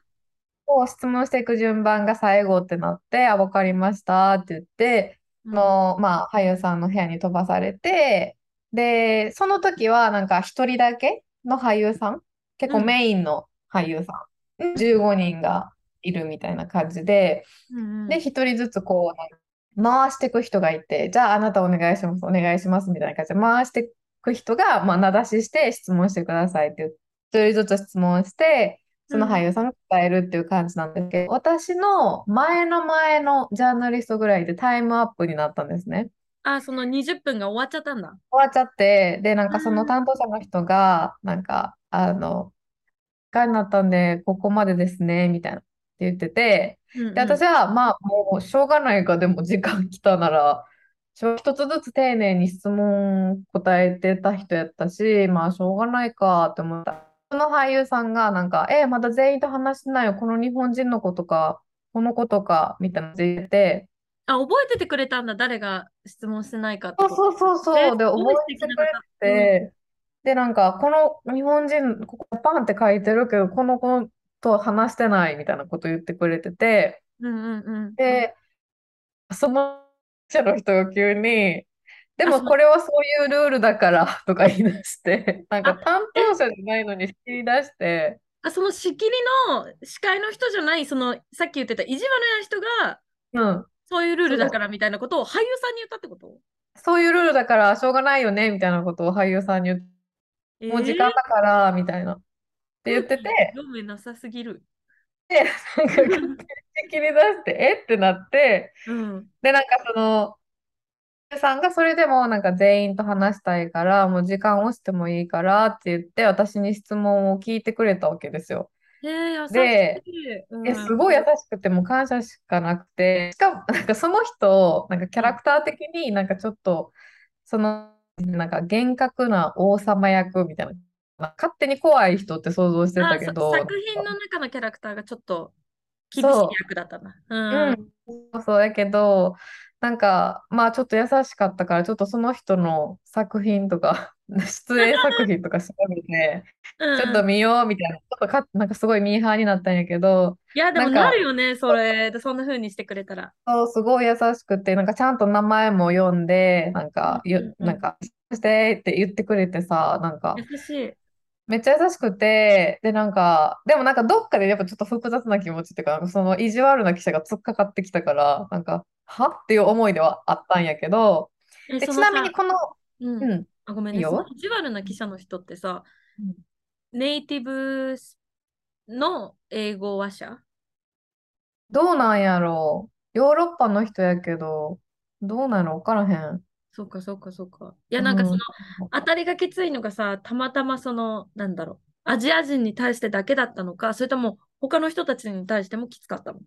こう質問していく順番が最後ってなって、あ、わかりましたって言って、うん。の、まあ、俳優さんの部屋に飛ばされて、で、その時はなんか一人だけの俳優さん、結構うん。メインの俳優さん、15人がいるみたいな感じで、うんうんで、一人ずつこう、回していく人がいて、じゃああなたお願いします、お願いしますみたいな感じで回していく人が、まあ、名指しして質問してくださいって言って、一人ずつ質問して、その俳優さんが答えるっていう感じなんですけど、私の前の前のジャーナリストぐらいでタイムアップになったんですね。あ、その20分が終わっちゃったんだ。終わっちゃって、で、なんかそうんの担当者の人が、なんか、あの、時間になったんで、ここまでですね、みたいなって言ってて、うんで、私は、まあ、もう、しょうがないか、でも時間来たなら、一つずつ丁寧に質問答えてた人やったし、まあ、しょうがないかって思った。その俳優さんが、なんか、え、まだ全員と話してないよ、この日本人の子とか、この子とか、みたいなの言って、あ、覚えててくれたんだ。誰が質問してないかって。そうそうそうそう、で、覚えてくれ素敵な方て、で、なんか、この日本人、ここパンって書いてるけど、この子と話してないみたいなこと言ってくれてて、うんうんうん。で、その記者の人が急に、でもこれはそういうルールだから とか言い出して、なんかあ担当者じゃないのに言い出して、あ、その仕切りの司会の人じゃない、そのさっき言ってた意地悪な人が、うん、そういうルールだからみたいなことを俳優さんに言ったってこと？そういうルールだからしょうがないよねみたいなことを俳優さんに言って、もう時間だからみたいな。って言ってて、読めなさすぎる。なんか勝手に切り出して、え？ってなって、うん。で、なんかその、さんがそれでもなんか全員と話したいから、もう時間押してもいいからって言って、私に質問を聞いてくれたわけですよ。えー、で、い。うえ、ん。すごい優しくてもう感謝しかなくて、しかもなんかその人、なんかキャラクター的になんかちょっと、その、なんか厳格な王様役みたいな、勝手に怖い人って想像してたけど、作品の中のキャラクターがちょっと厳しいそ役だったな。う、うん。うん、そうそうやけど、なんか、まあちょっと優しかったから、ちょっとその人の作品とか、出演作品とか調べて、ちょっ。と見ようみたいな、ちょっとか、なんかすごいミーハーになったんやけど、いや、でもなるなんか、よね、それ。でそんな風にしてくれたら。そう、すごい優しくて、なんかちゃんと名前も読んで、なんうんか、ゆ、うんうん。なんか、してって言ってくれてさ、なんか、優しい。めっちゃ優しくて、で、なんか、でもなんかどっかでやっぱちょっと複雑な気持ちっていうか、なんかその意地悪な記者が突っかかってきたから、なんか、はっていう思いではあったんやけど、え、で、ちなみにこの、うん。うん、あ、ごめんね。意地悪な記者の人ってさ、うんネイティブの英語話者？どうなんやろう。ヨーロッパの人やけど、どうなんやろわからへん。そうか、そうか、そうか。いや、なんかその、うん。当たりがきついのがさ、たまたまその、なんだろう、アジア人に対してだけだったのか、それとも他の人たちに対してもきつかったの？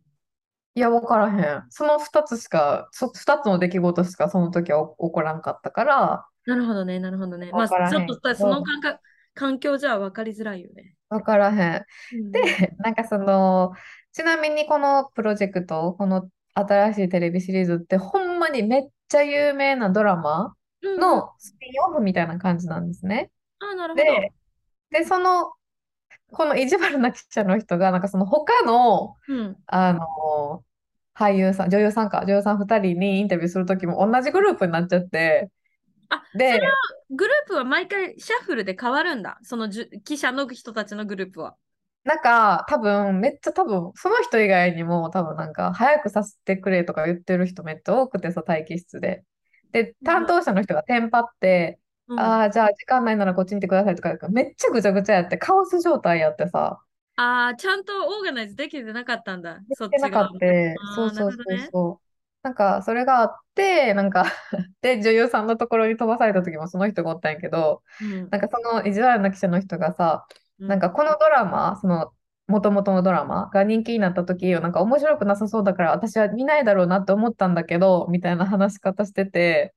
いや、わからへん。その二つしか、そ、二つの出来事しかその時は起起こらんかったから、なるほどね、なるほどね。まあ、ちょっとさ、そのど、感覚、環境じゃ分かりづらいよね。わからへんうん。で、なんかその、ちなみにこのプロジェクト、この新しいテレビシリーズってほんまにめっちゃ有名なドラマ。のスピンオフみたいな感じなんですね。あ、なるほど。で、で、その、この意地悪な記者の人が、なんかその他の、うん。あの、俳優さん、女優さんか、女優さん2人にインタビューするときも同じグループになっちゃって、あ、それは、で、グループは毎回シャッフルで変わるんだ。その記者の人たちのグループは。なんか多分、めっちゃ多分、その人以外にも多分なんか、早くさせてくれとか言ってる人めっちゃ多くてさ、待機室で。で、担当者の人がテンパって、うん。ああ、じゃあ時間ないならこっちにいてくださいとか、めっちゃぐちゃぐちゃやって、カオス状態やってさ、ああ、ちゃんとオーガナイズできてなかったんだ。できそってなかっ。た。そうそう。そうそう。なんか、それがあって、なんか で、女優さんのところに飛ばされた時もその人がおったんやけど、うん。なんかその意地悪な記者の人がさ、うん。なんかこのドラマ、その元々のドラマが人気になった時、なんか面白くなさそうだから私は見ないだろうなって思ったんだけど、みたいな話し方してて、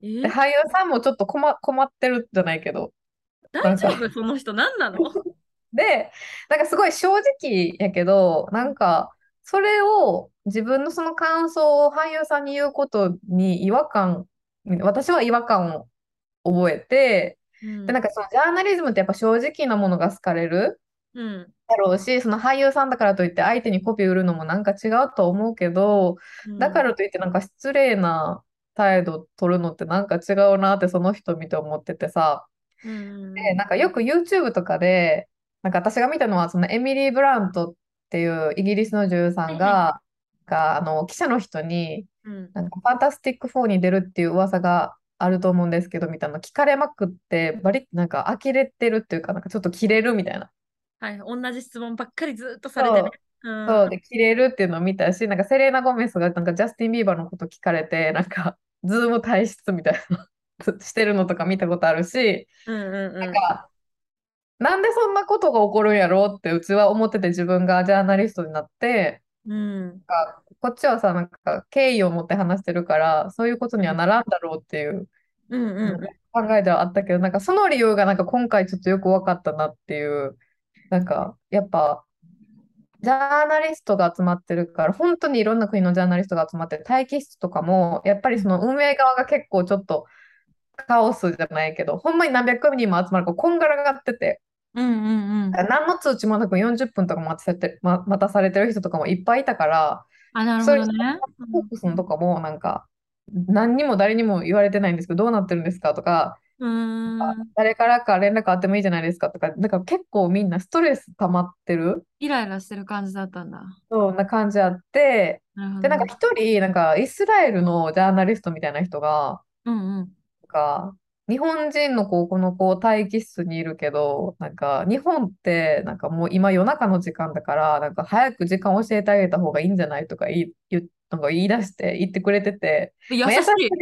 で、え俳優さんもちょっと困、困ってるじゃないけど、大なんか。丈夫その人何なの？で、なんかすごい正直やけど、なんか、それを自分のその感想を俳優さんに言うことに違和感、私は違和感を覚えて、で、なんうん。かそのジャーナリズムってやっぱ正直なものが好かれるうん。だろうし、その俳優さんだからといって相手にコピー売るのもなんか違うと思うけど、だかうん。らといってなんか失礼な態度取るのってなんか違うなってその人見て思っててさ、うで、ん。なんかよく YouTube とかで、なんか私が見たのは、そのエミリー・ブラウントっていうイギリスの女優さ。んが、があの記者の人に、うん。なんかファンタスティック4に出るっていう噂があると思うんですけど、みたいなの聞かれまくって、バリッなんか呆れてるっていうか、なんかちょっとキレるみたいな。はい。同じ質問ばっかりずっとされてね。そう、うん。そうで、キレるっていうのを見たし、なんかセレーナ・ゴメスがなんかジャスティン・ビーバーのこと聞かれて、なんか、ズーム退出みたいなしてるのとか見たことあるし、うんうんなんうん。か、なんでそんなことが起こるんやろうってうちは思ってて自分がジャーナリストになって、うん。あこっちはさ、なんか敬意を持って話してるから、そういうことにはならんだろうっていううんうんうん。考えではあったけど、なんかその理由がなんか今回ちょっとよく分かったなっていう、なんかやっぱジャーナリストが集まってるから、本当にいろんな国のジャーナリストが集まってる待機室とかも、やっぱりその運営側が結構ちょっとカオスじゃないけど、ほんまに何百人も集まるからこんがらがってて、うんうんうん。何の通知もなく40分とか待たされてる人とかもいっぱいいたから、あ、なるほどね。ホークスのとかもなんか、何にも誰にも言われてないんですけど、どうなってるんですかとか、うん。誰からか連絡あってもいいじゃないですかとか、なんか結構みんなストレス溜まってるイライラしてる感じだったんだ。そんな感じあって、で、なんか。一人、なんかイスラエルのジャーナリストみたいな人が、うんうん。なんか日本人の子、この子待機室にいるけど、なんか日本ってなんかもう今夜中の時間だから、なんか早く時間教えてあげた方がいいんじゃないとか言い、なんか言い出して言ってくれてて、まあ、優しさ優しい。で、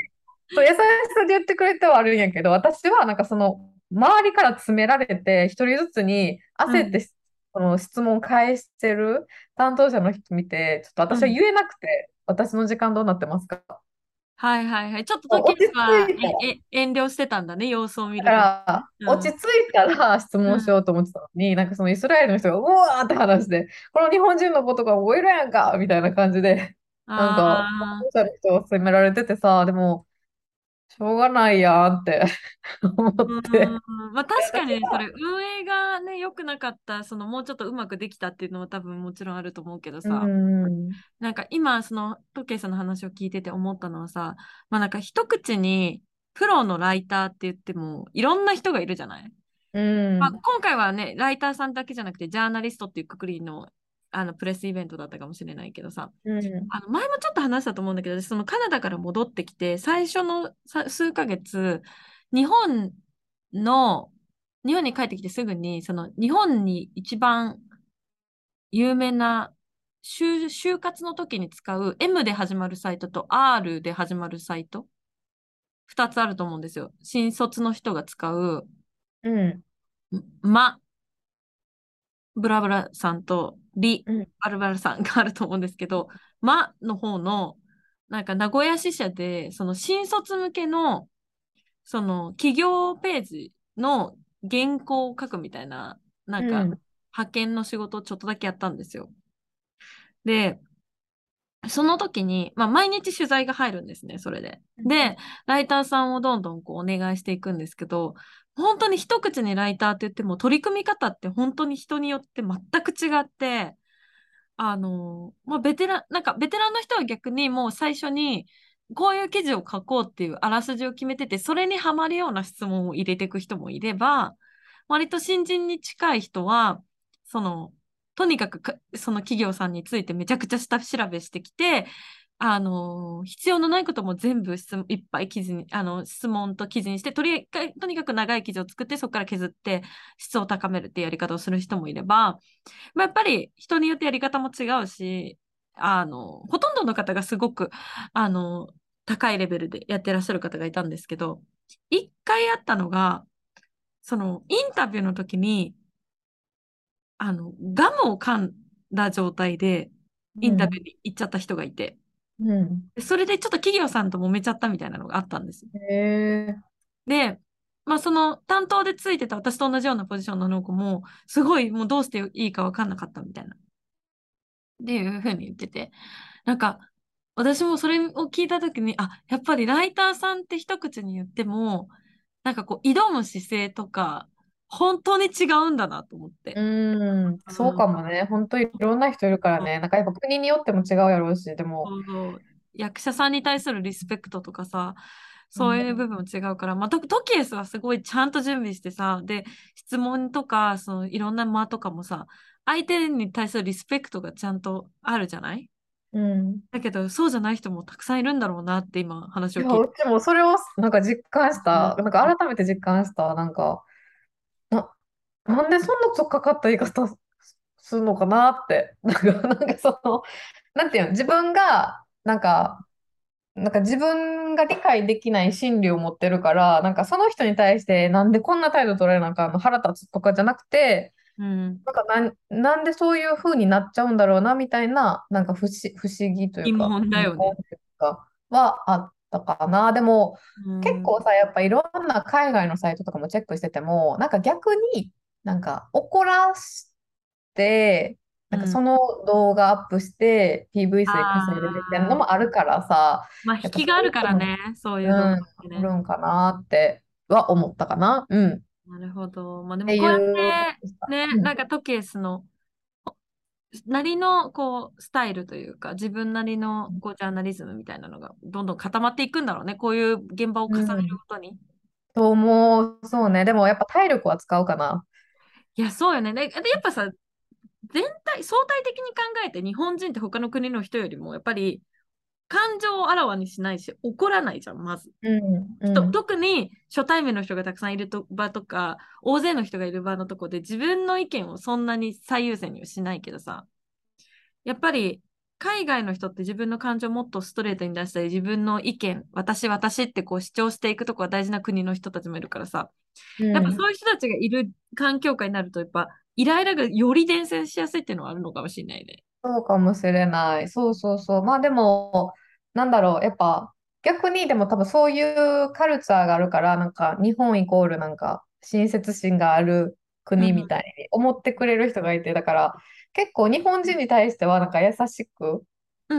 そう優しさで言ってくれてはあるんやけど、私はなんかその周りから詰められて、一人ずつにうん。焦ってその質問返してる担当者の人見て、ちょっと私はうん言えなくて、私の時間どうなってますか？はいはいはい。ちょっと時落ち着は遠慮してたんだね、様子を見だかることね。ら、うん。落ち着いたら質問しうん。ようと思ってたのに、なんかそのイスラエルの人がうわーって話して、この日本人のことが覚えるやんかみたいな感じで、なんか、担ああ。当者の人を責められててさ、でも、しょうがないやんって 思って。ん、まあ確かにね、それ運営がね、良くなかった、そのもうちょっとうまくできたっていうのは多分もちろんあると思うけどうさ、ん。なんか今、その時計さんの話を聞いてて思ったのはさ、まあなんか一口にプロのライターって言ってもいろんな人がいるじゃない？うまあ、ん。今回はね、ライターさんだけじゃなくて、ジャーナリストっていうくくりのあのプレスイベントだったかもしれないけどさ、うん。あの前もちょっと話したと思うんだけど、私そのカナダから戻ってきて、最初のさ数ヶ月、日本の、日本に帰ってきてすぐに、その日本に一番有名な就、就活の時に使う M で始まるサイトと R で始まるサイト、2つあると思うんですよ。新卒の人が使う、うん。ま、ブラブラさんとリ・うん。バルバルさんがあると思うんですけど、マの方の、なんか名古屋支社で、その新卒向けの、その企業ページの原稿を書くみたいな、なんかうん。派遣の仕事をちょっとだけやったんですよ。で、その時に、まあ、毎日取材が入るんですね、それで。で、ライターさんをどんどんこうお願いしていくんですけど、本当に一口にライターって言っても、取り組み方って本当に人によって全く違って、あの、まあ、ベテラン、なんかベテランの人は逆にもう最初に、こういう記事を書こうっていうあらすじを決めてて、それにはまるような質問を入れていく人もいれば、割と新人に近い人は、その、とにかくその企業さんについてめちゃくちゃ下調べしてきて、あの、必要のないことも全部質いっぱい記事に、あの、質問と記事にして、とりあえずとにかく長い記事を作って、そこから削って質を高めるっていうやり方をする人もいれば、まあ、やっぱり人によってやり方も違うし、あの、ほとんどの方がすごく、あの、高いレベルでやってらっしゃる方がいたんですけど、一回あったのが、その、インタビューの時に、あの、ガムを噛んだ状態で、インタビューに行っちゃった人がいて、うん。でそれでちょっと企業さんと揉めちゃったみたいなのがあったんですよ。で、まあ、その担当でついてた私と同じようなポジションの子も、すごいもうどうしていいか分かんなかったみたいな。っていうふうに言ってて、なんか、私もそれを聞いたときに、あ、やっぱりライターさんって一口に言っても、なんかこう、挑む姿勢とか、本当に違うんだなと思って。うん。そううん、かもね。本当にいろんな人いるからね。なんかやっぱ国によっても違うやろうし、でも。役者さんに対するリスペクトとかさ、そういううん部分も違うから、まあ、トトキエスはすごいちゃんと準備してさ、で、質問とか、そのいろんな間とかもさ、相手に対するリスペクトがちゃんとあるじゃない？うん。だけど、そうじゃない人もたくさんいるんだろうなって今話を聞いて。うちもそれをなんか実感しうんた。なんか改めて実感した。なんか、な、なんでそんなとっかかった言い方するのかなって。なんか、なんかその、なんていうの、自分が、なんか、なんか自分が理解できない心理を持ってるから、なんかその人に対してなんでこんな態度取られなあかんの腹立つとかじゃなくて、うん。なんかなん、なんでそういう風になっちゃうんだろうなみたいな、なんか不思、不思議という疑か、疑問だよね。はあったかな。でもうん。結構さ、やっぱいろんな海外のサイトとかもチェックしてても、なんか逆になんか怒らして、なんかそうん。の動画アップして PV 数で稼いでるみたいなのもあるからさ、まあ、引きがあるからね、そういう動画うん。あるんかなっては思ったかな。うん。っなるほど。まあでもこうやって。ね、うん。なんかトケースのなりのこうスタイルというか、自分なりのこうジャーナリズムみたいなのがどんどん固まっていくんだろうね。こういう現場を重ねるうん。ごとに。と思う。そうね。でもやっぱ体力は使うかな。いや、そうよね。で、でやっぱさ、全体、相対的に考えて日本人って他の国の人よりもやっぱり感情をあらわにしないし、怒らないじゃん、まず。うん。うとん。特に初対面の人がたくさんいると場とか、大勢の人がいる場のとこで自分の意見をそんなに最優先にはしないけどさ、やっぱり海外の人って自分の感情をもっとストレートに出したり、自分の意見、私、私ってこう主張していくとこが大事な国の人たちもいるからさ、うやっぱん。そういう人たちがいる環境下になると、やっぱイライラがより伝染しやすいっていうのはあるのかもしれないね。そうかもしれない。そうそうそう。まあでも、なんだろう。やっぱ、逆にでも多分そういうカルチャーがあるから、なんか日本イコールなんか親切心がある国みうん。たいに思ってくれる人がいて、だから結構日本人に対してはなんか優しく、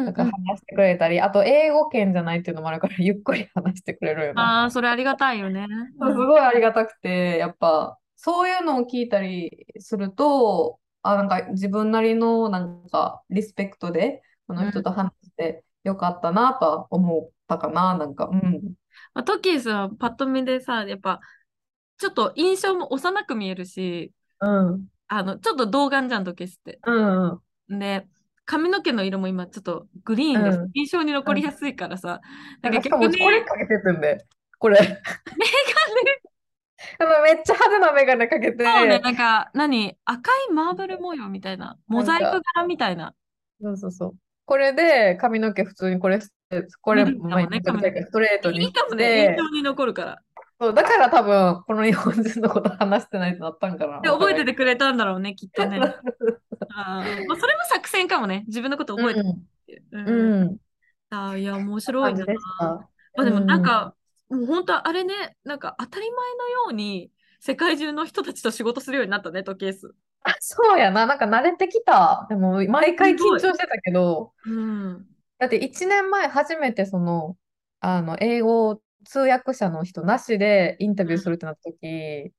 なんかうんうん。話してくれたり、あと英語圏じゃないっていうのもあるから、ゆっくり話してくれるよな。ああ、それありがたいよね。すうん。ごいありがたくて、やっぱ、そういうのを聞いたりすると、あ、なんか自分なりのなんかリスペクトで、この人うんと話してよかったなとは思ったかな、なんか、うん。まあ、トキースはパッと見でさ、やっぱちょっと印象も幼く見えるし、うん、あの、ちょっと童顔じゃん、トキースって。うん、うん、で、髪の毛の色も今ちょっとグリーンでうん。印象に残うんりやすいからさ、なんかなんか逆に、これかけてるんで、これ。メガネ、あのめっちゃ派手なメガネかけそうね、て、なんか、何、赤いマーブル模様みたいな、モザイク柄みたいな、そうそうそう。これで髪の毛普通にこれして、これ、ね。ストレートにしいいかもね、印象て、に残るから。そう、だから多分、この日本人のこと話してないとなったんかな、で。覚えててくれたんだろうね、きっとね。あー、まあ、それも作戦かもね、自分のこと覚えてるうん、っていう。うん。うん、あー、いや、面白いな。で。まあでもなんうん。か、もう本当あれね、なんか当たり前のように世界中の人たちと仕事するようになったね、時計数。あ、そうやな。なんか慣れてきた。でも、毎回緊。張してたけど、うん。だって1年前初めてその、あの、英語通訳者の人なしでインタビューするってなった時、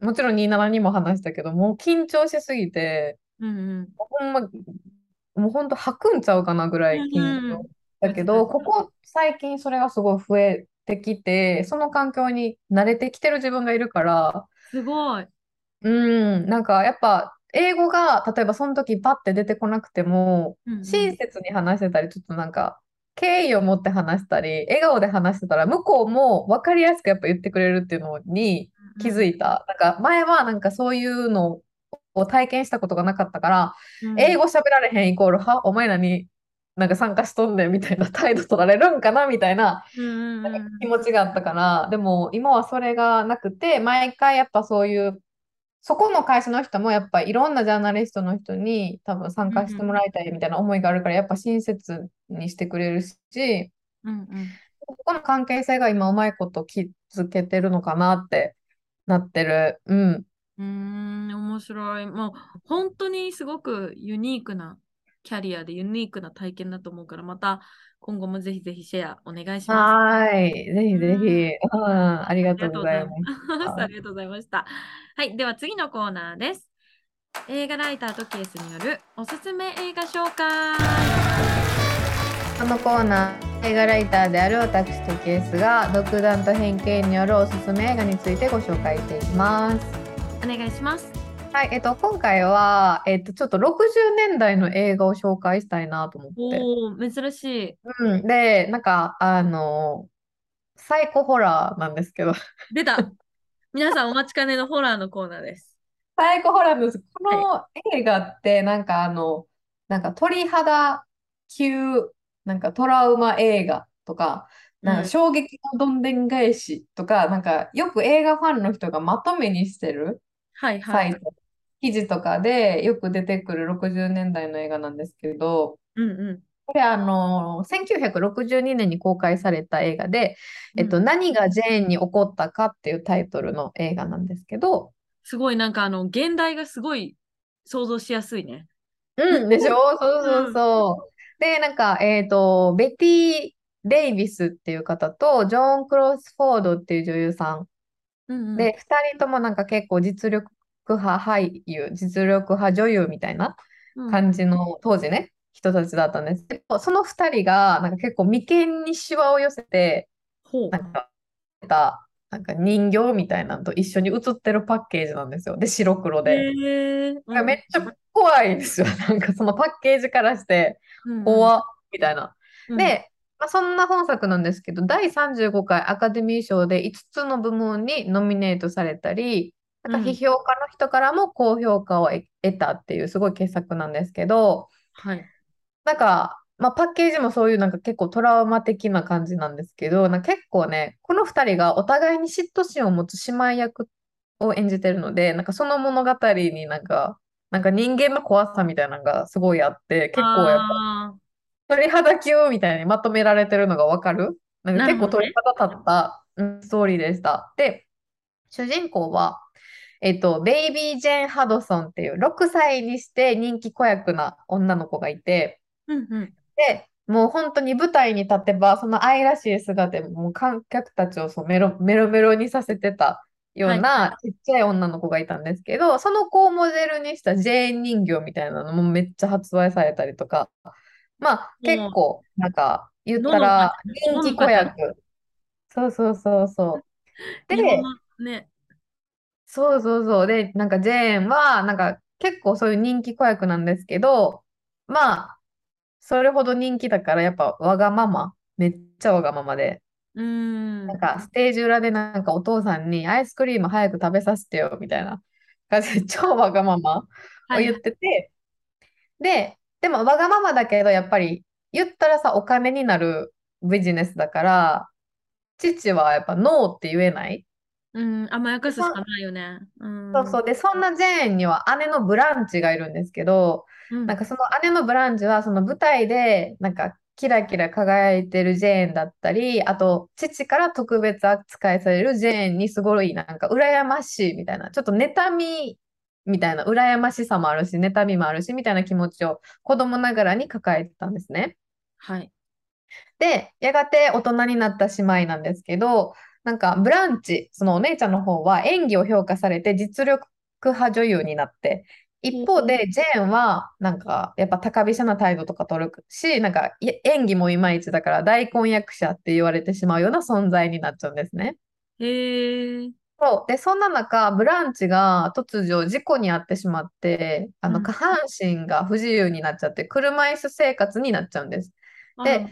もちろん27にも話したけど、もう緊張しすぎて、うんうん。ほんま、もうほんと吐くんちゃうかなぐらうい緊んうん。張だけど、こたやってた。こ最近それがすごい増えてきて、その環境に慣れてきてる自分がいるから、すごい。うん、なんかやっぱ英語が例えばその時パッて出てこなくてもうんうん。親切に話してたりちょっとなんか敬意を持って話したり笑顔で話してたら向こうも分かりやすくやっぱ言ってくれるっていうのに気づうんいた。なんか前はなんかそういうのを体験したことがなかったからうん。うん英語喋られへんイコールはお前らになんか参加しとんねんみたいな態度取られるんかなみたいなうんうんうん。気持ちがあったから、でも今はそれがなくて、毎回やっぱそういうそこの会社の人もやっぱいろんなジャーナリストの人に多分参加しても。らいたいみたいな思いがあるからやっぱ親切にしてくれるし、うんうん。ここの関係性が今うまいこと築けてるのかなってなってる。うん。うーん、面白い。もう本当にすごくユニークなキャリアでユニークな体験だと思うから、また今後もぜひぜひシェアお願いします。はーい。ぜうひぜひ。ん。うん。ありがとうございます。あた。りがとうございました。はい、では次のコーナーです。映画ライターとケースによるおすすめ映画紹介。このコーナー、映画ライターである私とケースが独断と偏見によるおすすめ映画についてご紹介していきます。お願いします。はい、えっと、今回は、えっと、ちょっと60年代の映画を紹介したいなと思って。おお、珍しい。うん、で、なんか、あの、サイコホラーなんですけど、出た。皆さんお待ちかねのホラーのコーナーです。サイコホラーです。こはい。の映画って、なんかあの、なんか鳥肌級、なんかトラウマ映画とか、なんかうん。衝撃のどんでん返しとか、なんかよく映画ファンの人がまとめにしてるはいはいはい。サイト、記事とかでよく出てくる60年代の映画なんですけど、うんうこれあの、1962年に公開された映画で、ん。うん。えっと、何がジェーンに起こったかっていうタイトルの映画なんですけど、すごいなんかあの、現代がすごい想像しやすいね。うん、でしょ？そうそううん。そう。で、なんか、えっと、ベティ・デイビスっていう方と、ジョーン・クロスフォードっていう女優さん。うんうん。で、二人ともなんか結構実力派俳優、実力派女優みたいな。感じの、当時ね、人たちだったんですけど、その二人が、なんか結構眉間にシワを寄せて。なんか、たなんか人形みたいなのと一緒に写ってるパッケージなんですよ。で、白黒で。んうんめっちゃ怖いんですよ。なんかそのパッケージからして。怖っみたいな。うん。で、まあ、そんな本作なんですけど、第35回アカデミー賞で5つの部門にノミネートされたり、なんか批うん。評家の人からも高評価を得得たっていうすごい傑作なんですけど、はい。なんか、まあ、パッケージもそういうなんか結構トラウマ的な感じなんですけど、なんか結構ね、この2人がお互いに嫉妬心を持つ姉妹役を演じてるので、なんかその物語になんか、なんか人間の怖さみたいなのがすごいあって、結構やっぱあ鳥肌キューみたいにまとめられてるのがわかる？なんか結構鳥肌立った、うんストーリーでした。で、主人公は、えっと、ベイビー・ジェーン・ハドソンっていう6歳にして人気子役な女の子がいて、ーうんうん。で、もう本当に舞台に立てば、その愛らしい姿でもう観客たちをそうメロメロメロにさせてたようはなちっちゃい女の子がいたんですけど、その子をモデルにしたジェーン人形みたいなのもめっちゃ発売されたりとか、まあ結構なんか言ったら方？人気子役。そうそうそうそう。でね。そうそうそう。で、なんかジェーンは、なんか結構そういう人気子役なんですけど、まあ、それほど人気だから、やっぱわがまま、めっちゃわがままで、うーん。なんかステージ裏でなんかお父さんにアイスクリーム早く食べさせてよ、みたいな感じで 超わがままをはい言ってて、で、でもわがままだけど、やっぱり言ったらさ、お金になるビジネスだから、父はやっぱノーって言えない。うん、甘やかすしかないよね。うん。そうそう。で、そんなジェーンには姉のブランチがいるんですけど、うん。なんかその姉のブランチはその舞台でなんかキラキラ輝いてるジェーンだったり、あと父から特別扱いされるジェーンにすごいなんか羨ましいみたいな、ちょっと妬みみたいな羨ましさもあるし、妬みもあるしみたいな気持ちを子供ながらに抱えてたんですね。はい。で、やがて大人になった姉妹なんですけど、なんかブランチ、そのお姉ちゃんの方は演技を評価されて実力派女優になって、一方でジェーンはなんかやっぱ高飛車な態度とか取るし、なんかい演技もいまいちだから大根役者って言われてしまうような存在になっちゃうんですね。へえ。そう。で、そんな中、ブランチが突如事故に遭ってしまって、あうんの下半身が不自由になっちゃって、車椅子生活になっちゃうんです。で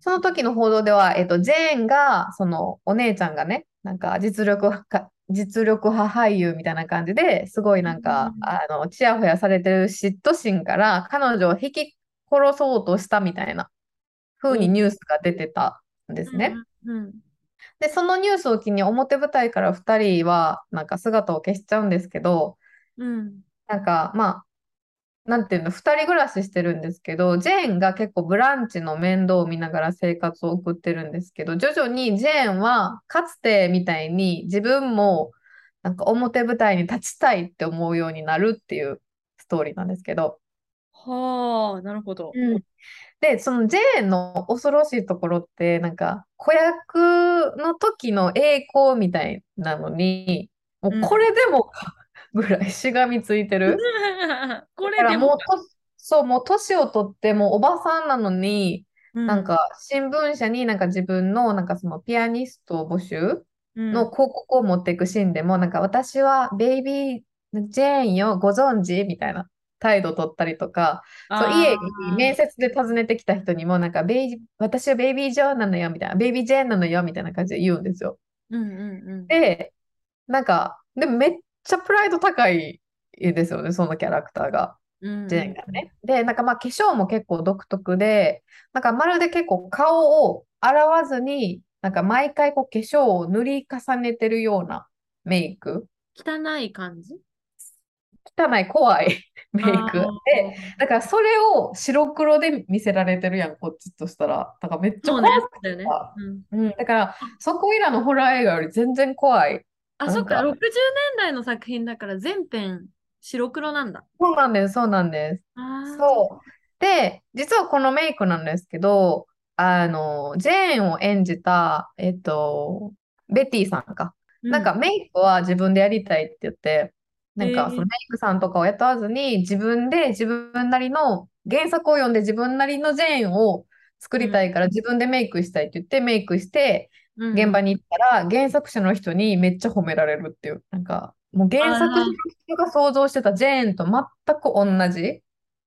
その時の報道では、えっと、ジェーンが、そのお姉ちゃんがね、なんか実力派、実力派俳優みたいな感じですごいなんか、うん。あの、ちやほやされてる嫉妬心から彼女を引き殺そうとしたみたいな風にニュースが出てたんですね。うんうん。で、そのニュースを機に表舞台から2人はなんか姿を消しちゃうんですけど、うん。なんかまあ、なんていうの、二人暮らししてるんですけど、ジェーンが結構ブランチの面倒を見ながら生活を送ってるんですけど、徐々にジェーンはかつてみたいに自分もなんか表舞台に立ちたいって思うようになるっていうストーリーなんですけど、はあ、なるほど。で、そのジェーンの恐ろしいところって、なんか子役の時の栄光みたいなのに、もうこれでもかぐらいしがみついてる。これでもそう、もう年を取ってもうおばさんなのに、うんなんか新聞社になんか自分のなんかそのピアニスト募集うんの広告を持っていくシーンでも、なんか私はベイビージェーンよ、ご存知みたいな態度取ったりとか、そう家に面接で訪ねてきた人にも、なんかベイ、私はベイビージョーンなのよ、みたいな、ベイビージェーンなのよ、みたいな感じで言うんですよ。うんうんうん。で、なんか、でもめっちゃプライド高いですよね、そのキャラクターが。うんジェーンがね。で、なんかまあ化粧も結構独特で、なんかまるで結構顔を洗わずに、なんか毎回こう化粧を塗り重ねてるようなメイク。汚い感じ？汚い怖い メイク。で、だからそれを白黒で見せられてるやん、こっちとしたら。なんかめっちゃ怖く、だよね。あうんうん、だからそこいらのホラー映画より全然怖い。あ、そっか、か60年代の作品だから全編白黒なんだ。そうなんです、そうなんです。そう。で、実はこのメイクなんですけど、あの、ジェーンを演じた、えっと、ベティさんか。なんかメイクは自分でやりたいって言って、なんかそのメイクさんとかを雇わずに自分で自分なりの原作を読んで自分なりのジェーンを作りたいから自分でメイクしたいって言ってメイクしてうん現場に行ったら原作者の人にめっちゃ褒められるっていう、なんかもう原作者の人が想像してたジェーンと全く同じ。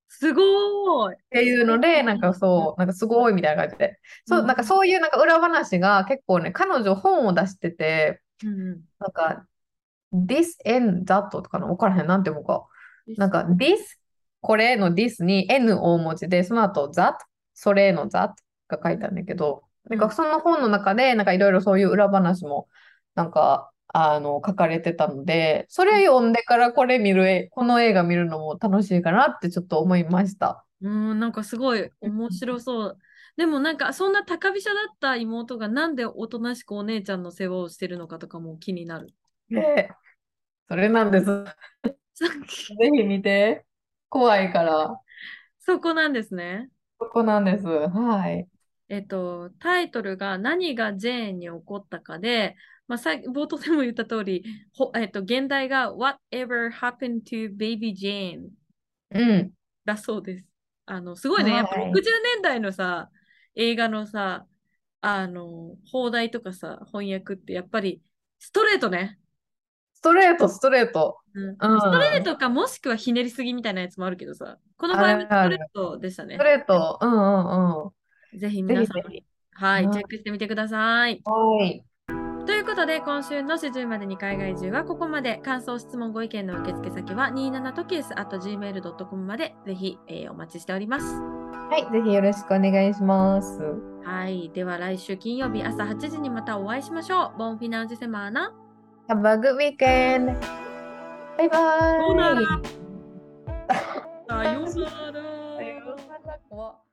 すごーい。っていうので、なんかそう、なんかすごいみたいな感じで。そう、うんなんかそういうなんか裏話が結構ね、彼女本を出してて、うんなんか、this and that とかの分からへん、なんていうのか。なんか、this、これの this に n 大文字で、その後 that、それの that が書いてあるんだけど、なんかその本の中で、なんかいろいろそういう裏話も、なんかあの、書かれてたので、それ読んでからこれ見るえ、この映画見るのも楽しいかなってちょっと思いました。うん、なんかすごい面白そう。でもなんかそんな高飛車だった妹がなんでおとなしくお姉ちゃんの世話をしてるのかとかも気になる。で、それなんです。ぜひ見て。怖いから。そこなんですね。そこなんです。はい。えっと、タイトルが何がジェーンに起こったかで、まあ、さ冒頭でも言った通り、ほえっと、現代が Whatever happened to Baby Jane うん。だそうです。あの、すごいね。やっぱはい60年代のさ、映画のさ、あの、放題とかさ、翻訳ってやっぱりストレートね。ストレート、ストレート。うん、うんストレートかもしくはひねりすぎみたいなやつもあるけどさ、この場合はストレートでしたねスト。レート。うんうんうん。ぜひ皆さん、ぜひぜはい、はいチェックしてみてください。はい。ということで、今週の始終までに海外中はここまで。感想、質問、ご意見の受付先は 27tokis.gmail.com までぜひ、えーお待ちしております。はい。ぜひよろしくお願いします。はい。では来週金曜日朝8時にまたお会いしましょう。ボンフィナンジェセマーナ。Have a good weekend! バイバイさようなら。さようなら。さようなら怖っ